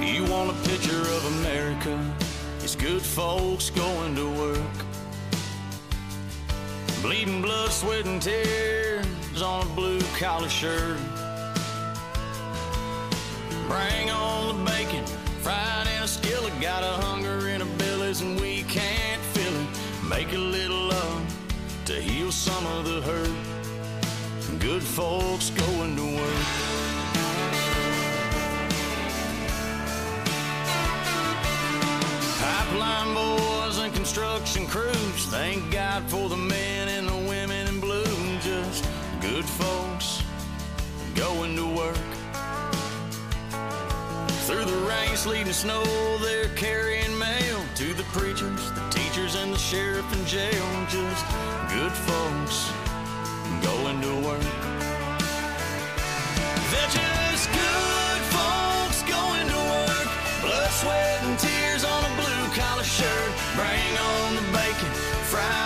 You want a picture of America? It's good folks going to work. Bleeding blood, sweat, and tears on a blue collar shirt. Bring on the bacon, fried in a skillet. Got a hunger in our bellies and we can't feel it. Make a little love to heal some of the hurt. Good folks going to work. Pipeline boys and construction crews. Thank God for the men good folks going to work. Through the rain, sleet, and snow, they're carrying mail to the preachers, the teachers, and the sheriff in jail. Just good folks going to work. They're just good folks going to work. Blood, sweat, and tears on a blue collar shirt. Bring on the bacon, fried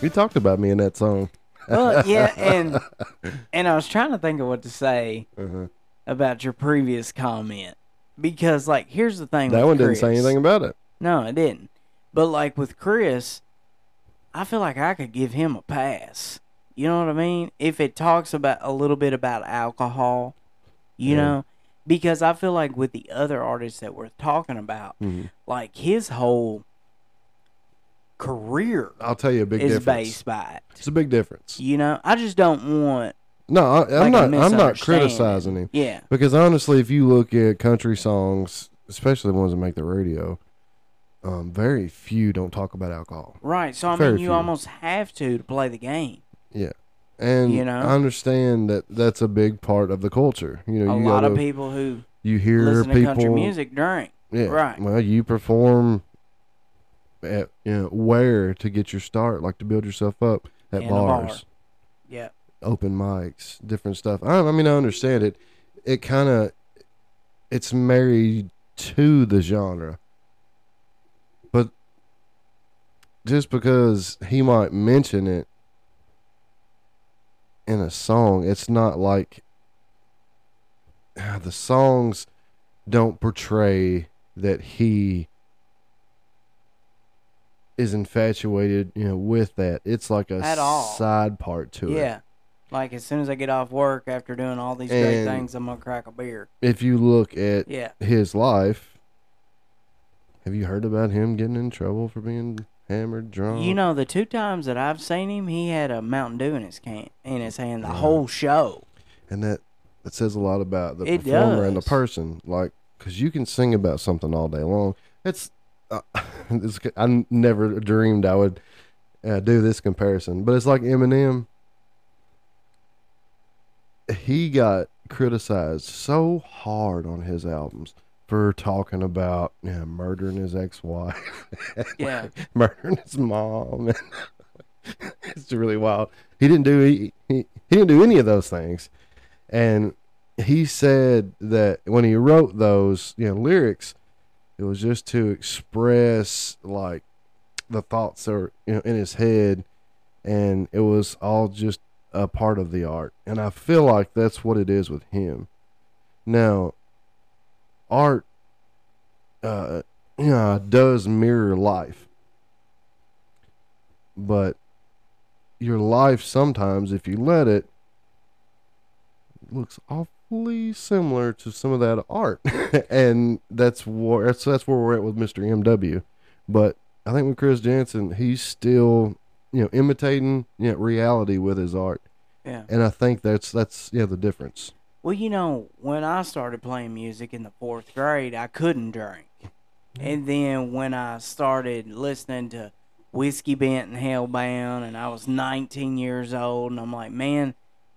You talked about me in that song. Well, yeah, [LAUGHS] and and I was trying to think of what to say Uh-huh. about your previous comment because, like, here's the thing. That one didn't say anything about it. No, it didn't. But like with Chris, I feel like I could give him a pass. You know what I mean? If it talks about a little bit about alcohol, you Yeah. know, because I feel like with the other artists that we're talking about, Mhm. like his whole career I'll tell you a big is difference. based by it. It's a big difference. You know, I just don't want No, I, like a I'm not. I'm not criticizing him. Yeah. Because honestly, if you look at country songs, especially the ones that make the radio, um, very few don't talk about alcohol. right. So I Very mean, you few. almost have to to play the game. Yeah, and You know? I understand that that's a big part of the culture. You know, a you lot gotta, of people who you hear listen people to country music drink. Yeah, Right. Well, you perform at you know where to get your start, like to build yourself up at In a bar. bars. Yeah. open mics, different stuff. I, I mean, I understand it. It kind of it's married to the genre, but just because he might mention it in a song, it's not like the songs don't portray that he is infatuated, you know, with that. It's like a At all. side part to it. Yeah. Like as soon as I get off work after doing all these great And- things, I'm gonna crack a beer. if you look at Yeah. his life, have you heard about him getting in trouble for being hammered, drunk? You know, the two times that I've seen him, he had a Mountain Dew in his can in his hand the whole show. and that that says a lot about the It performer and the does. person. Like, because you can sing about something all day long. It's, [LAUGHS] uh, it's I never dreamed I would uh, do this comparison, but it's like Eminem. He got criticized so hard on his albums for talking about yeah, murdering his ex-wife, [LAUGHS] Yeah. murdering his mom. [LAUGHS] it's really wild. He didn't do he, he he didn't do any of those things, and he said that when he wrote those you know lyrics, it was just to express like the thoughts that are you know in his head, and it was all just a part of the art. And I feel like that's what it is with him. Now, art, uh, you know, does mirror life, but your life sometimes, if you let it, looks awfully similar to some of that art, [LAUGHS] and that's where that's that's where we're at with Mr. MW. But I think with Chris Janson, he's still you know imitating you know, reality with his art, Yeah. and I think that's that's yeah the difference. Well, you know, when I started playing music in the fourth grade, I couldn't drink. Mm-hmm. And then when I started listening to Whiskey Bent and Hellbound, and I was 19 years old, and I'm like, man,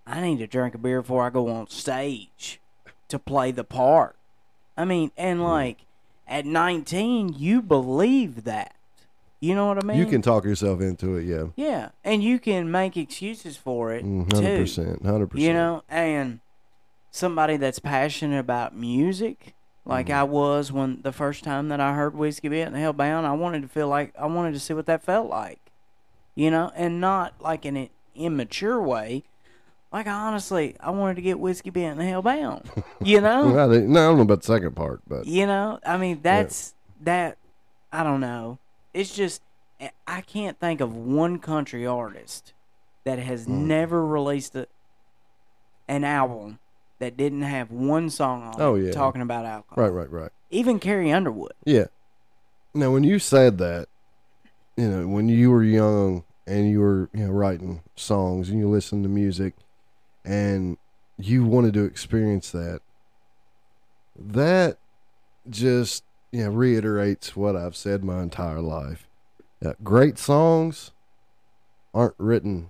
I need to drink a beer before I go on stage to play the part. I mean, and like at 19, you believe that. You know what I mean? you can talk yourself into it, yeah, Yeah, and you can make excuses for it hundred too. percent, hundred percent. You know, and somebody that's passionate about music, like Mm-hmm. I was when the first time that I heard Whiskey Bent and Hellbound, I wanted to feel like I wanted to see what that felt like. You know, and not like in an immature way. Like I honestly, I wanted to get Whiskey Bent and Hellbound. You know? [LAUGHS] No, I don't know about the second part, but You know, I mean, that's that. I don't know. It's just I- I can't think of one country artist that has Mm. never released a, an album that didn't have one song on Oh, it yeah. talking about alcohol. right, right, right. Even Carrie Underwood. Yeah. Now, when you said that, you know, when you were young and you were, you know, writing songs and you listened to music and you wanted to experience that, that just, you know, reiterates what I've said my entire life. Uh, great songs aren't written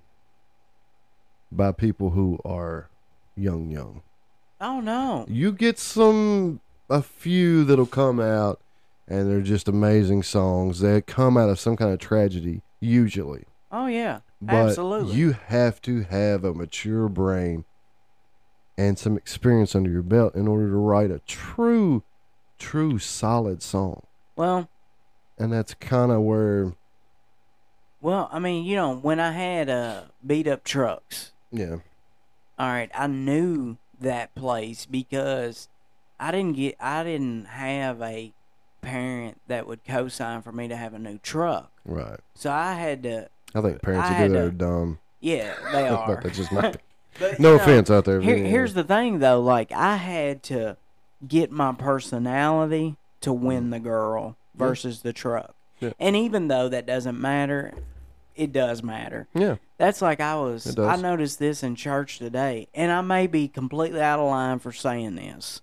by people who are young, young Oh no. you get some a few that'll come out and they're just amazing songs that come out of some kind of tragedy usually Oh yeah. But Absolutely. you have to have a mature brain and some experience under your belt in order to write a true true solid song well, and that's kind of where well, I mean, you know, when I had uh beat up trucks, yeah all right, I knew that place because I didn't get I didn't have a parent that would co-sign for me to have a new truck. right So I had to i think parents I who do that to- are dumb yeah, they [LAUGHS] are. but that's just my [LAUGHS] But, no you know, offense out there Here, here's the thing though, like I had to get my personality to win mm. the girl versus the truck. Yeah. And even though that doesn't matter, it does matter. yeah That's like I was. I noticed this in church today, and I may be completely out of line for saying this.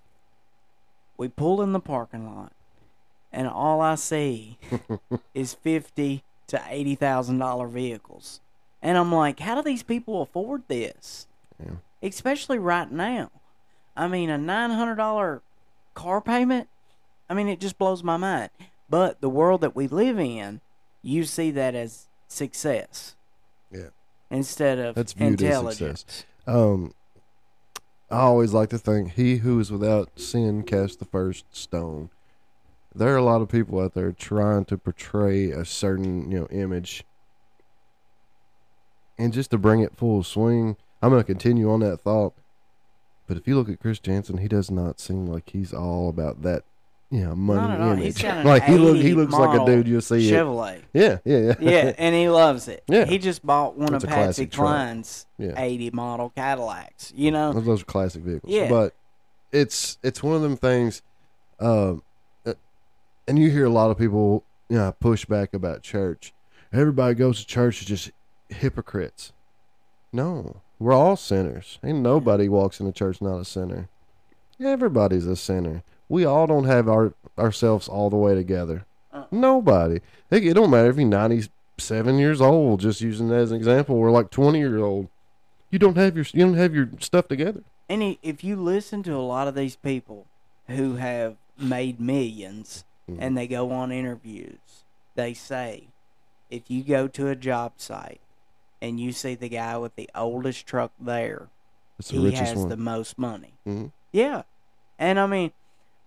We pull in the parking lot, and all I see [LAUGHS] is fifty to eighty thousand dollar vehicles, and I'm like, how do these people afford this? Yeah. Especially right now. I mean, a nine hundred dollar car payment. I mean, it just blows my mind. But the world that we live in, you see that as success yeah instead of That's viewed as success. Um, I always like to think, "He who is without sin cast the first stone." There are a lot of people out there trying to portray a certain, you know, image, and just to bring it full swing. I'm going to continue on that thought, but if you look at Chris Janson, he does not seem like he's all about that, you know, money Not at all. image. He's got an like he look, he looks like a dude you'll see. It. Chevrolet. Yeah, yeah, yeah. yeah, and he loves it. Yeah. He just bought one It's of Patsy. Cline's Yeah. 80 model Cadillacs. You know? Those are classic vehicles. Yeah. But it's it's one of them things, um, uh, and you hear a lot of people, you know, push back about church. Everybody goes to church is just hypocrites. No, we're all sinners. Ain't nobody walks into church not a sinner. Everybody's a sinner. We all don't have our ourselves all the way together. Uh-uh. Nobody. It, it don't matter if you're 97 years old. Just using that as an example, or like 20 years old. You don't have your you don't have your stuff together. And if you listen to a lot of these people who have made 1000000s Mm-hmm. and they go on interviews, they say, if you go to a job site and you see the guy with the oldest truck there, It's the he has one. the most money. Mhm. Yeah. And I mean,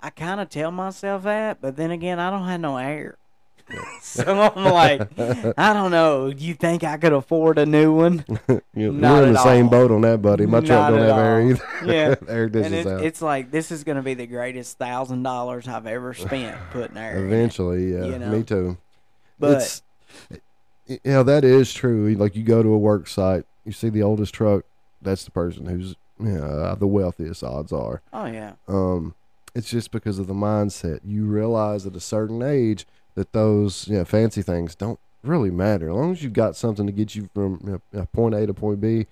I kind of tell myself that, but then again, I don't have no air. [LAUGHS] so I'm like, I don't know. You think I could afford a new one? [LAUGHS] You- Not We're in the same all. boat on that, buddy. My truck don't have air either. [LAUGHS] Yeah. air and dishes it's, like this is going to be the greatest thousand dollars I've ever spent putting air. in. Eventually, yeah, you know? me too. But you know, that is true. Like you go to a work site, you see the oldest truck, that's the person who's you know, the wealthiest. Odds are. oh yeah, Um, it's just because of the mindset. You realize at a certain age that those you know, fancy things don't really matter. As long as you've got something to get you from you know, point A to point B.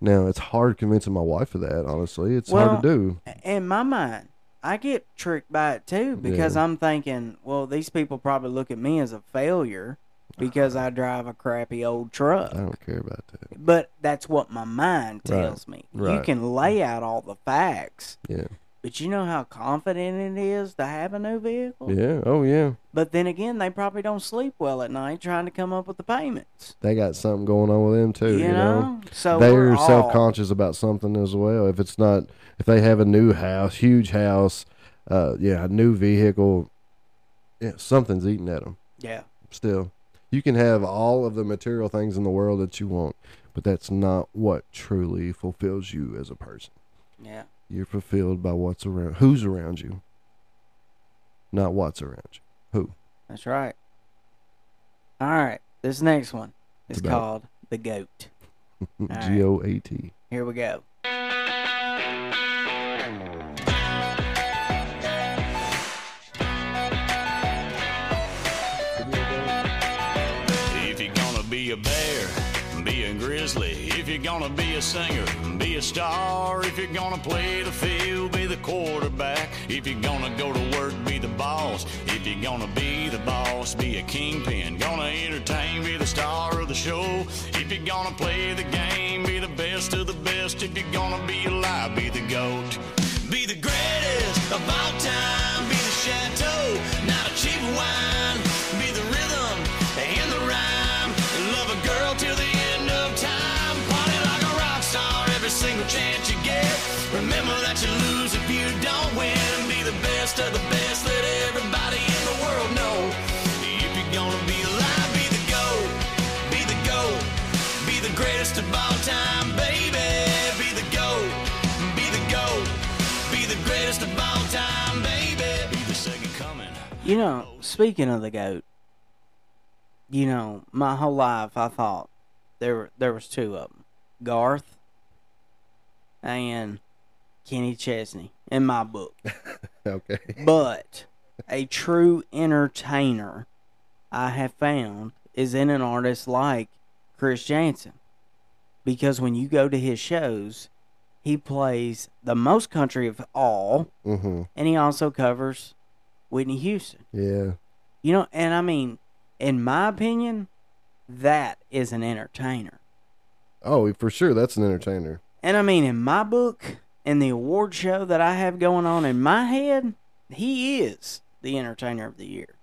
Now it's hard convincing my wife of that. Honestly, it's hard to do. in my mind, I get tricked by it too because Yeah. I'm thinking, well, these people probably look at me as a failure because uh-huh. I drive a crappy old truck. I don't care about that. But that's what my mind Right, tells me. You can lay out all the facts, Yeah, but you know how confident it is to have a new vehicle. yeah, oh yeah. But then again, they probably don't sleep well at night trying to come up with the payments. They got something going on with them too. You You, know? So they're self conscious about something as well. If it's not, if they have a new house, huge house, uh, yeah, a new vehicle, yeah, something's eating at them. Yeah. Still, you can have all of the material things in the world that you want, but that's not what truly fulfills you as a person. Yeah. You're fulfilled by what's around, who's around you, not what's around you. Who? That's right. All right. This next one is About- called The Goat. [LAUGHS] right. G O A T. Here we go. Gonna be a singer, be a star. If you're gonna play the field, be the quarterback. If you're gonna go to work, be the boss. If you're gonna be the boss, be a kingpin. Gonna entertain, be the star of the show. If you're gonna play the game, be the best of the best. If you're gonna be alive, be the goat. Be the greatest of all time. Chance you get. Remember that you lose if you don't win. Be the best of the best. Let everybody in the world know. If you're gonna be alive, be the goat. Be the goat. Be the greatest of all time, baby. Be the goat. Be the goat. Be the greatest of all time, baby. Be the second coming. You know, speaking of the goat, you know, my whole life I thought there there was two of them, Garth and Kenny Chesney in my book. [LAUGHS] Okay. But a true entertainer, I have found, is in an artist like Chris Janson. Because when you go to his shows, he plays the most country of all, Mm-hmm. and he also covers Whitney Houston. Yeah. You know, and I mean, in my opinion, that is an entertainer. Oh, for sure, that's an entertainer. And I mean, in my book, in the award show that I have going on in my head, he is the entertainer of the year.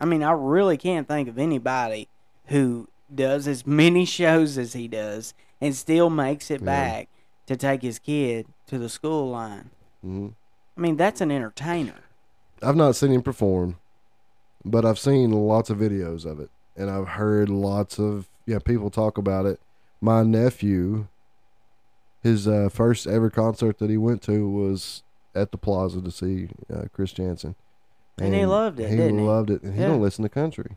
I mean, I really can't think of anybody who does as many [LAUGHS] shows as he does and still makes it Yeah. back to take his kid to the school line. hmm I mean, that's an entertainer. I've not seen him perform, but I've seen lots of videos of it, and I've heard lots of yeah people talk about it. My nephew, his uh, first ever concert that he went to was at the Plaza to see uh, Chris Janson, And he loved it, He didn't he? loved it, and he Yeah. don't listen to country.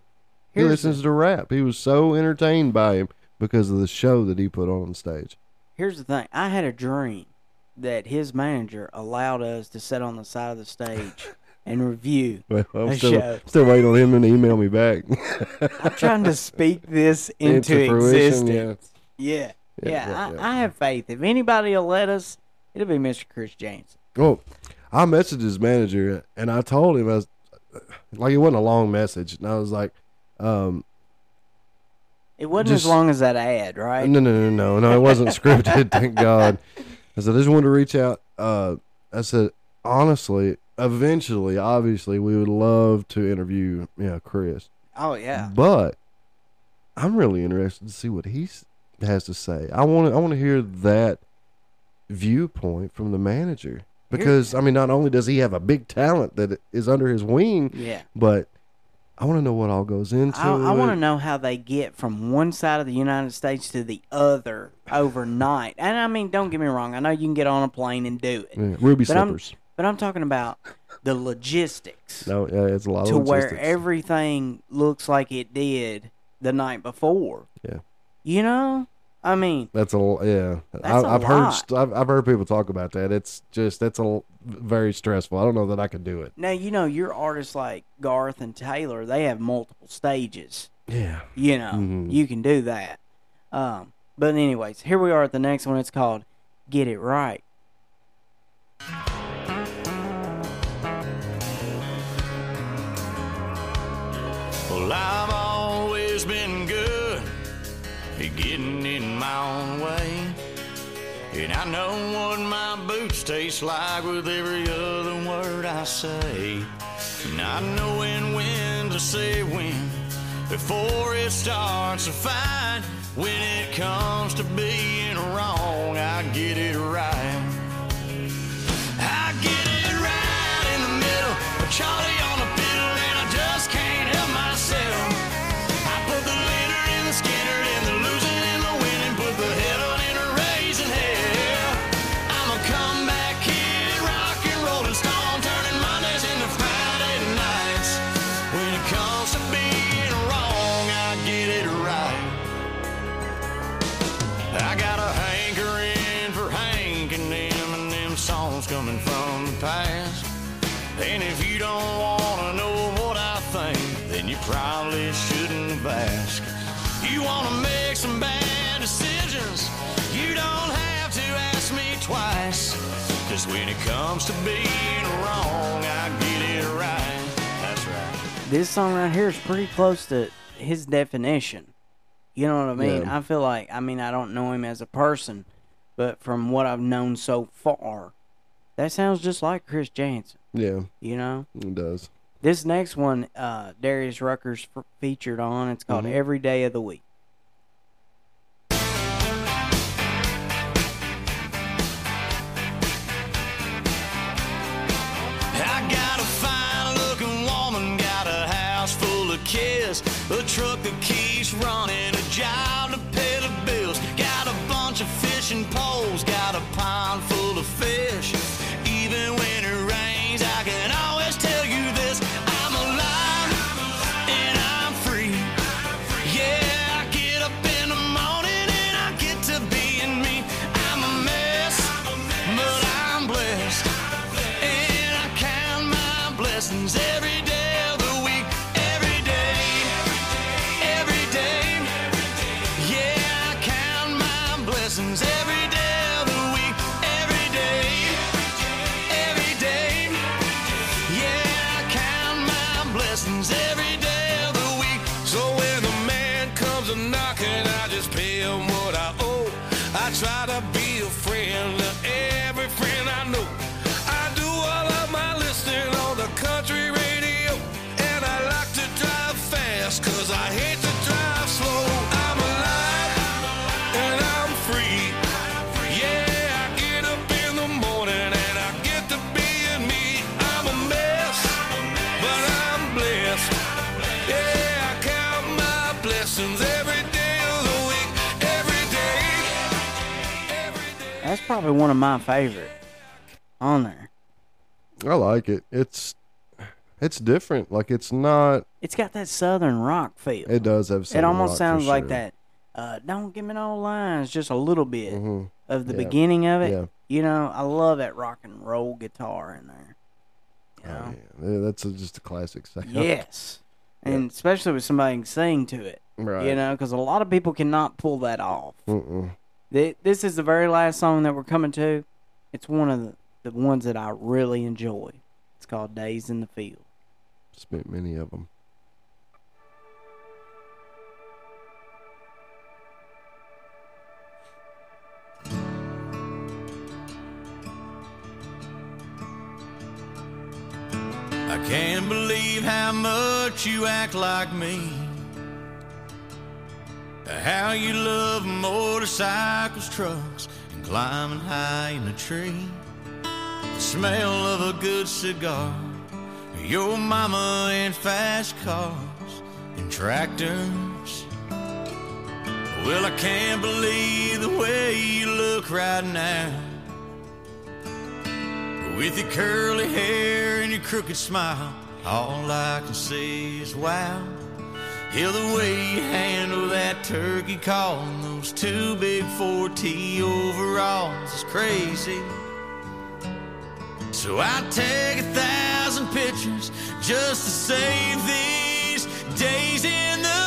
He Here's listens to rap. He was so entertained by him because of the show that he put on stage. Here's the thing. I had a dream that his manager allowed us to sit on the side of the stage [LAUGHS] and review Well, I'm a still, show. still waiting on him to email me back. I'm trying to speak this [LAUGHS] into, Into fruition, existence. Yeah. Yeah, Yeah, yeah, I, yeah. I have faith. If anybody will let us, it'll be Mr. Chris Janson. Well, I messaged his manager and I told him I was like it wasn't a long message, and I was like, um, It wasn't Just- as long as that ad, right? no, no, no, no, no, it wasn't [LAUGHS] scripted. thank God. I said I just wanted to reach out. Uh, I said honestly, eventually, obviously, we would love to interview, you know, Chris. Oh yeah. But I'm really interested to see what he has to say. I want to I want to hear that viewpoint from the manager because I mean, not only does he have a big talent that is under his wing, Yeah. but I want to know what all goes into. I, I want to know how they get from one side of the United States to the other overnight. And I mean, don't get me wrong. I know you can get on a plane and do it. Yeah, ruby but I'm, slippers. but I'm talking about the logistics No, yeah, it's a lot to where everything looks like it did the night before. Yeah. You know? I mean, That's a yeah. That's I, a I've heard lot. st- I've, I've heard people talk about that. It's just that's a very stressful. I don't know that I could do it. now you know your artists like Garth and Taylor, they have multiple stages. Yeah. You know, Mhm. you can do that. Um, but anyways, here we are at the next one. It's called "Get It Right." Well, And I know what my boots taste like with every other word I say. And I know when when to say when before it starts to fight. When it comes to being wrong, I get it right. Probably shouldn't have asked. You wanna make some bad decisions, you don't have to ask me twice. Cause when it comes to being wrong, I get it right. That's right. This song right here is pretty close to his definition. You know what I mean? Yeah. I feel like I mean I don't know him as a person, but from what I've known so far, that sounds just like Chris Janson. Yeah, You know. it does. This next one, uh, Darius Rucker's f- featured on. It's called Mhm. "Every Day of the Week." I got a fine looking woman, got a house full of kids, a truck that keeps running, probably one of my favorite on there. I like it. It's it's different. Like it's not. It's got that southern rock feel. It does have. It Southern almost sounds like that. Uh, don't give me no lines, just a little bit Mhm. of the Yeah. beginning of it. Yeah. You know, I love that rock and roll guitar in there. You know? Oh, yeah. That's a, just a classic sound. Yes. [LAUGHS] And especially with somebody who can sing to it. Right. You know, because a lot of people cannot pull that off. Mm-mm. Th- This is the very last song that we're coming to. It's one of the, the ones that I really enjoy. It's called Days in the Field. Spent many of them. I can't believe how much you act like me. How you love motorcycles, trucks, and climbing high in a tree. The smell of a good cigar, your mama and fast cars and tractors. Well, I can't believe the way you look right now. With your curly hair and your crooked smile, all I can see is wow. Hell, the way you handle that turkey call and those two big 4T overalls is crazy. So I'd take a thousand pictures just to save these days in the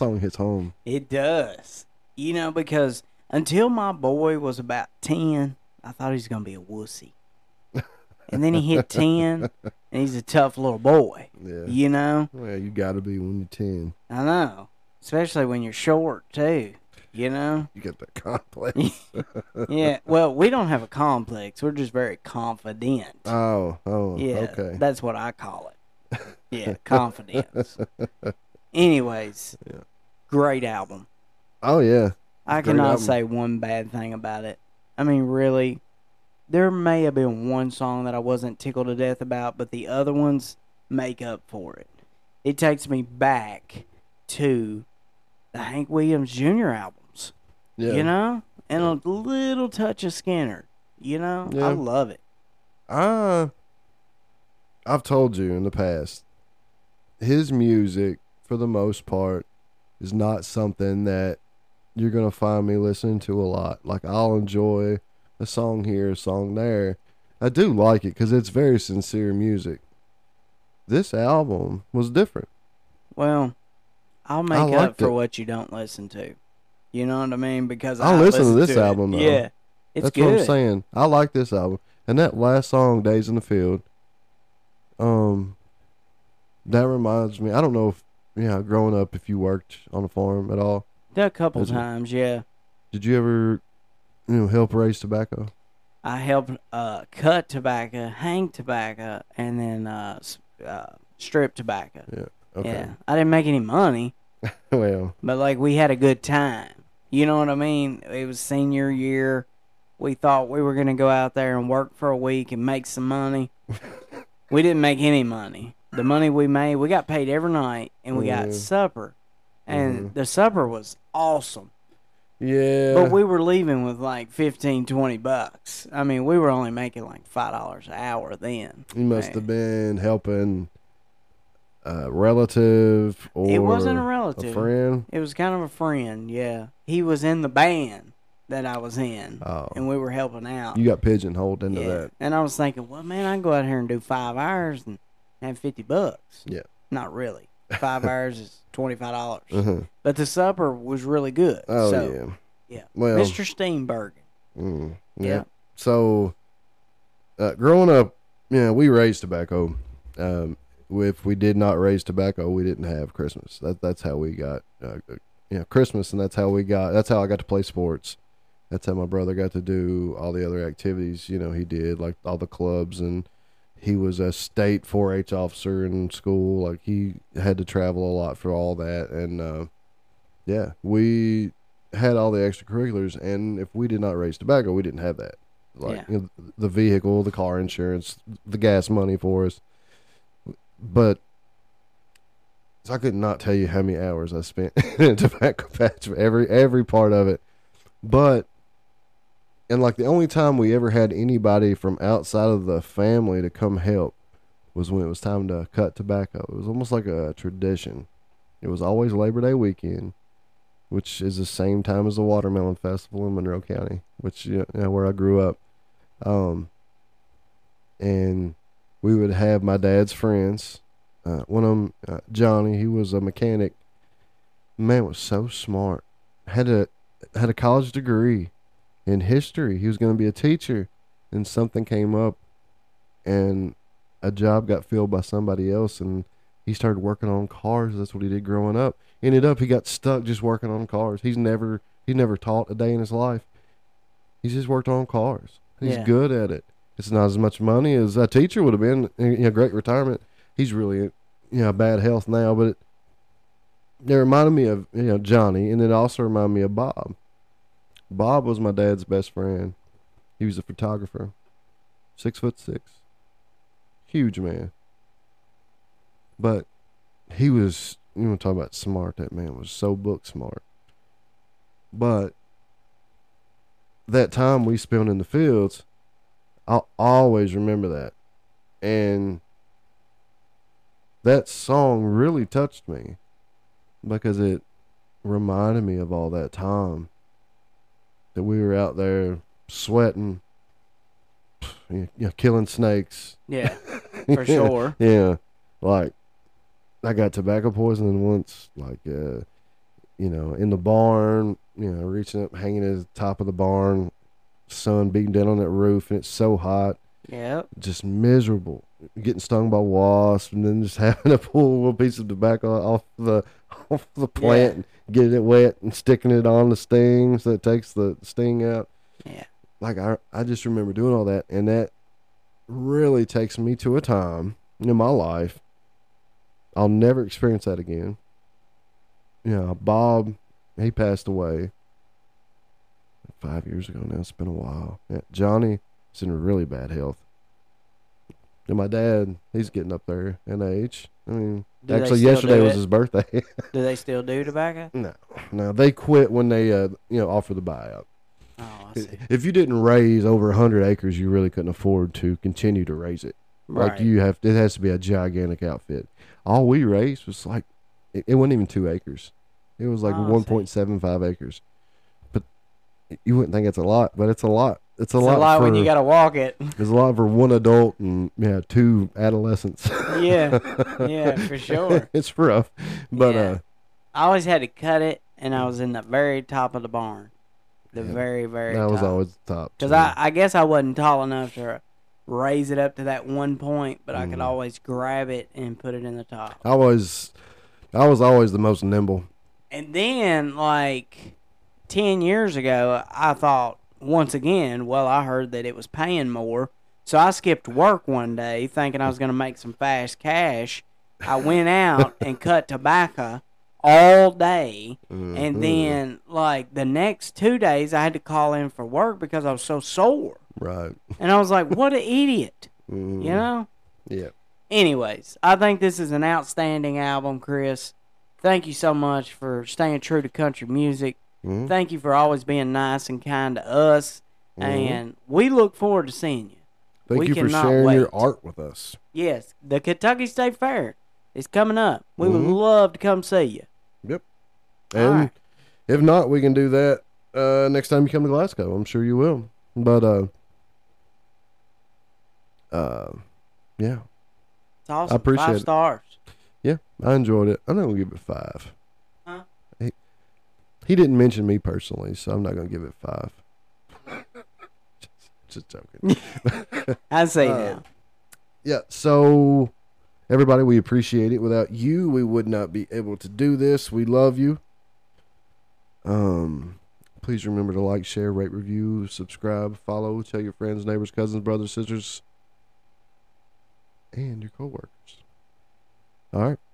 song hits home. It does. You know, because until my boy was about 10, I thought he was going to be a wussy. and then he hit 10, and he's a tough little boy. Yeah. You know? Well, you got to be when you're 10. I know. Especially when you're short, too. You know? You got that complex. [LAUGHS] yeah. Well, we don't have a complex. We're just very confident. Oh, oh, Yeah. okay. That's what I call it. Yeah, [LAUGHS] confidence. Anyways, great album. Oh, yeah. I Great cannot album. say one bad thing about it. I mean, really, there may have been one song that I wasn't tickled to death about, but the other ones make up for it. It takes me back to the Hank Williams Jr. albums, Yeah. you know, and a little touch of Skynyrd. You know, Yeah. I love it. Uh, I've told you in the past, his music, for the most part, is not something that you're going to find me listening to a lot. Like, I'll enjoy a song here, a song there. I do like it because it's very sincere music. This album was different. Well, I'll make I up for it. what you don't listen to. You know what I mean? Because I'll I listen to this it. album, though. Yeah, it's That's good. what I'm saying. I like this album. And that last song, Days in the Field, um, that reminds me. I don't know if, yeah, growing up, if you worked on a farm at all. A couple times, yeah. Did you ever, you know, help raise tobacco? I helped uh, cut tobacco, hang tobacco, and then uh, s- uh, strip tobacco. Yeah. Okay. Yeah, I didn't make any money, [LAUGHS] Well, but like we had a good time. You know what I mean? It was senior year. We thought we were gonna go out there and work for a week and make some money. [LAUGHS] we didn't make any money. The money we made, we got paid every night, and we got supper, and mm-hmm. the supper was awesome. yeah. But we were leaving with like 15, 20 bucks. I mean, we were only making like five dollars an hour then. you must have been helping a relative or It wasn't a relative. a friend. It was kind of a friend, yeah. He was in the band that I was in, Oh. and we were helping out. You got pigeonholed into yeah. that. And I was thinking, well, man, I can go out here and do five hours and have fifty bucks. Yeah. Not really. Five hours is twenty five dollars. Uh-huh. But the supper was really good. Oh so, yeah. yeah. Well- Mr. Steenbergen. Mm, yeah. Yeah. So, uh, growing up, yeah, we raised tobacco. Um, if we did not raise tobacco, we didn't have Christmas. That that's how we got, uh, you know, Christmas, and that's how we got. That's how I got to play sports. That's how my brother got to do all the other activities. You know, he did like all the clubs, and he was a state 4-H officer in school. Like he had to travel a lot for all that, and uh, yeah, we had all the extracurriculars, and if we did not raise tobacco, we didn't have that. Like Yeah. you know, the vehicle, the car insurance, the gas money for us. But so I could not tell you how many hours I spent [LAUGHS] in a tobacco patch, every every part of it. But and like the only time we ever had anybody from outside of the family to come help was when it was time to cut tobacco. It was almost like a tradition. It was always Labor Day weekend, which is the same time as the Watermelon Festival in Monroe County, which you know, where I grew up. Um, and we would have my dad's friends. Uh, one of them, uh, Johnny, he was a mechanic. Man was so smart. Had a had a college degree in history. He was going to be a teacher, and something came up, and a job got filled by somebody else, and he started working on cars. That's what he did growing up. Ended up he got stuck just working on cars. He's never he never taught a day in his life. He's just worked on cars. He's Yeah. good at it. It's not as much money as a teacher would have been. You know, great retirement. He's really you know bad health now, but it, it reminded me of you know Johnny, and it also reminded me of Bob. Bob was my dad's best friend. He was a photographer, six foot six, huge man. But he was you want to talk about smart? That man was so book smart. But that time we spent in the fields, I'll always remember that, and that song really touched me because it reminded me of all that time that we were out there sweating, you know, killing snakes. Yeah, [LAUGHS] for sure. Yeah, like I got tobacco poisoning once, like uh, you know, in the barn. You know, reaching up, hanging at the top of the barn, sun beating down on that roof, and it's so hot Yeah, just miserable, getting stung by wasps, and then just [LAUGHS] having to pull a little piece of tobacco off the off the plant, and getting it wet, and sticking it on the sting so it takes the sting out. Yeah. Like I, I just remember doing all that, and that really takes me to a time in my life. I'll never experience that again. You know, Bob, he passed away five years ago now. It's been a while. Yeah, Johnny is in really bad health. And my dad, he's getting up there in age. I mean, Do actually, yesterday was his birthday. [LAUGHS] Do they still do tobacco? no, no, they quit when they, uh, you know, offer the buyout. Oh, I see. If you didn't raise over hundred acres, you really couldn't afford to continue to raise it. Right. Like you have, it has to be a gigantic outfit. All we raised was like, it, it wasn't even two acres. It was like Oh, one point seven five acres. You wouldn't think it's a lot, but it's a lot. It's a It's lot. a lot for, when you got to walk it. [LAUGHS] It's a lot for one adult and yeah, two adolescents. Yeah, yeah, [LAUGHS] for sure. it's rough, but Yeah. uh, I always had to cut it, and I was in the very top of the barn, the very, very. that was always the top. Because. I, I guess I wasn't tall enough to raise it up to that one point, but I Mm. could always grab it and put it in the top. I was, I was always the most nimble. And then, like 10 years ago, I thought, once again, well, I heard that it was paying more. So I skipped work one day thinking I was going to make some fast cash. I went out [LAUGHS] and cut tobacco all day. Mm-hmm. And then, like, the next two days, I had to call in for work because I was so sore. Right. And I was like, what an [LAUGHS] idiot. Mhm. You know? Yeah. Anyways, I think this is an outstanding album, Chris. Thank you so much for staying true to country music. Mhm. Thank you for always being nice and kind to us. Mhm. And we look forward to seeing you. Thank We you for sharing wait. your art with us. Yes, the Kentucky State Fair is coming up. We would Mhm. love to come see you. Yep. And right. if not, we can do that uh, next time you come to Glasgow. I'm sure you will. But uh, uh, yeah, It's awesome. I appreciate Five it. stars. yeah, I enjoyed it. I'm gonna give it five. He, didn't mention me personally, so I'm not gonna give it five. just, [LAUGHS] just joking. [LAUGHS] I say Uh, now. Yeah, so everybody, we appreciate it. Without you, we would not be able to do this. We love you. Um, please remember to like, share, rate, review, subscribe, follow, tell your friends, neighbors, cousins, brothers, sisters, and your coworkers. All right.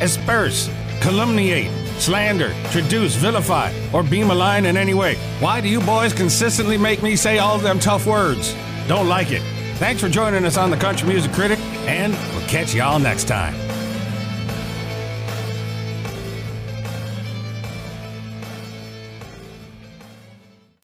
asperse, calumniate, slander, traduce, vilify, or be malign in any way. Why do you boys consistently make me say all them tough words? Don't like it. Thanks for joining us on the Country Music Critic, and we'll catch y'all next time.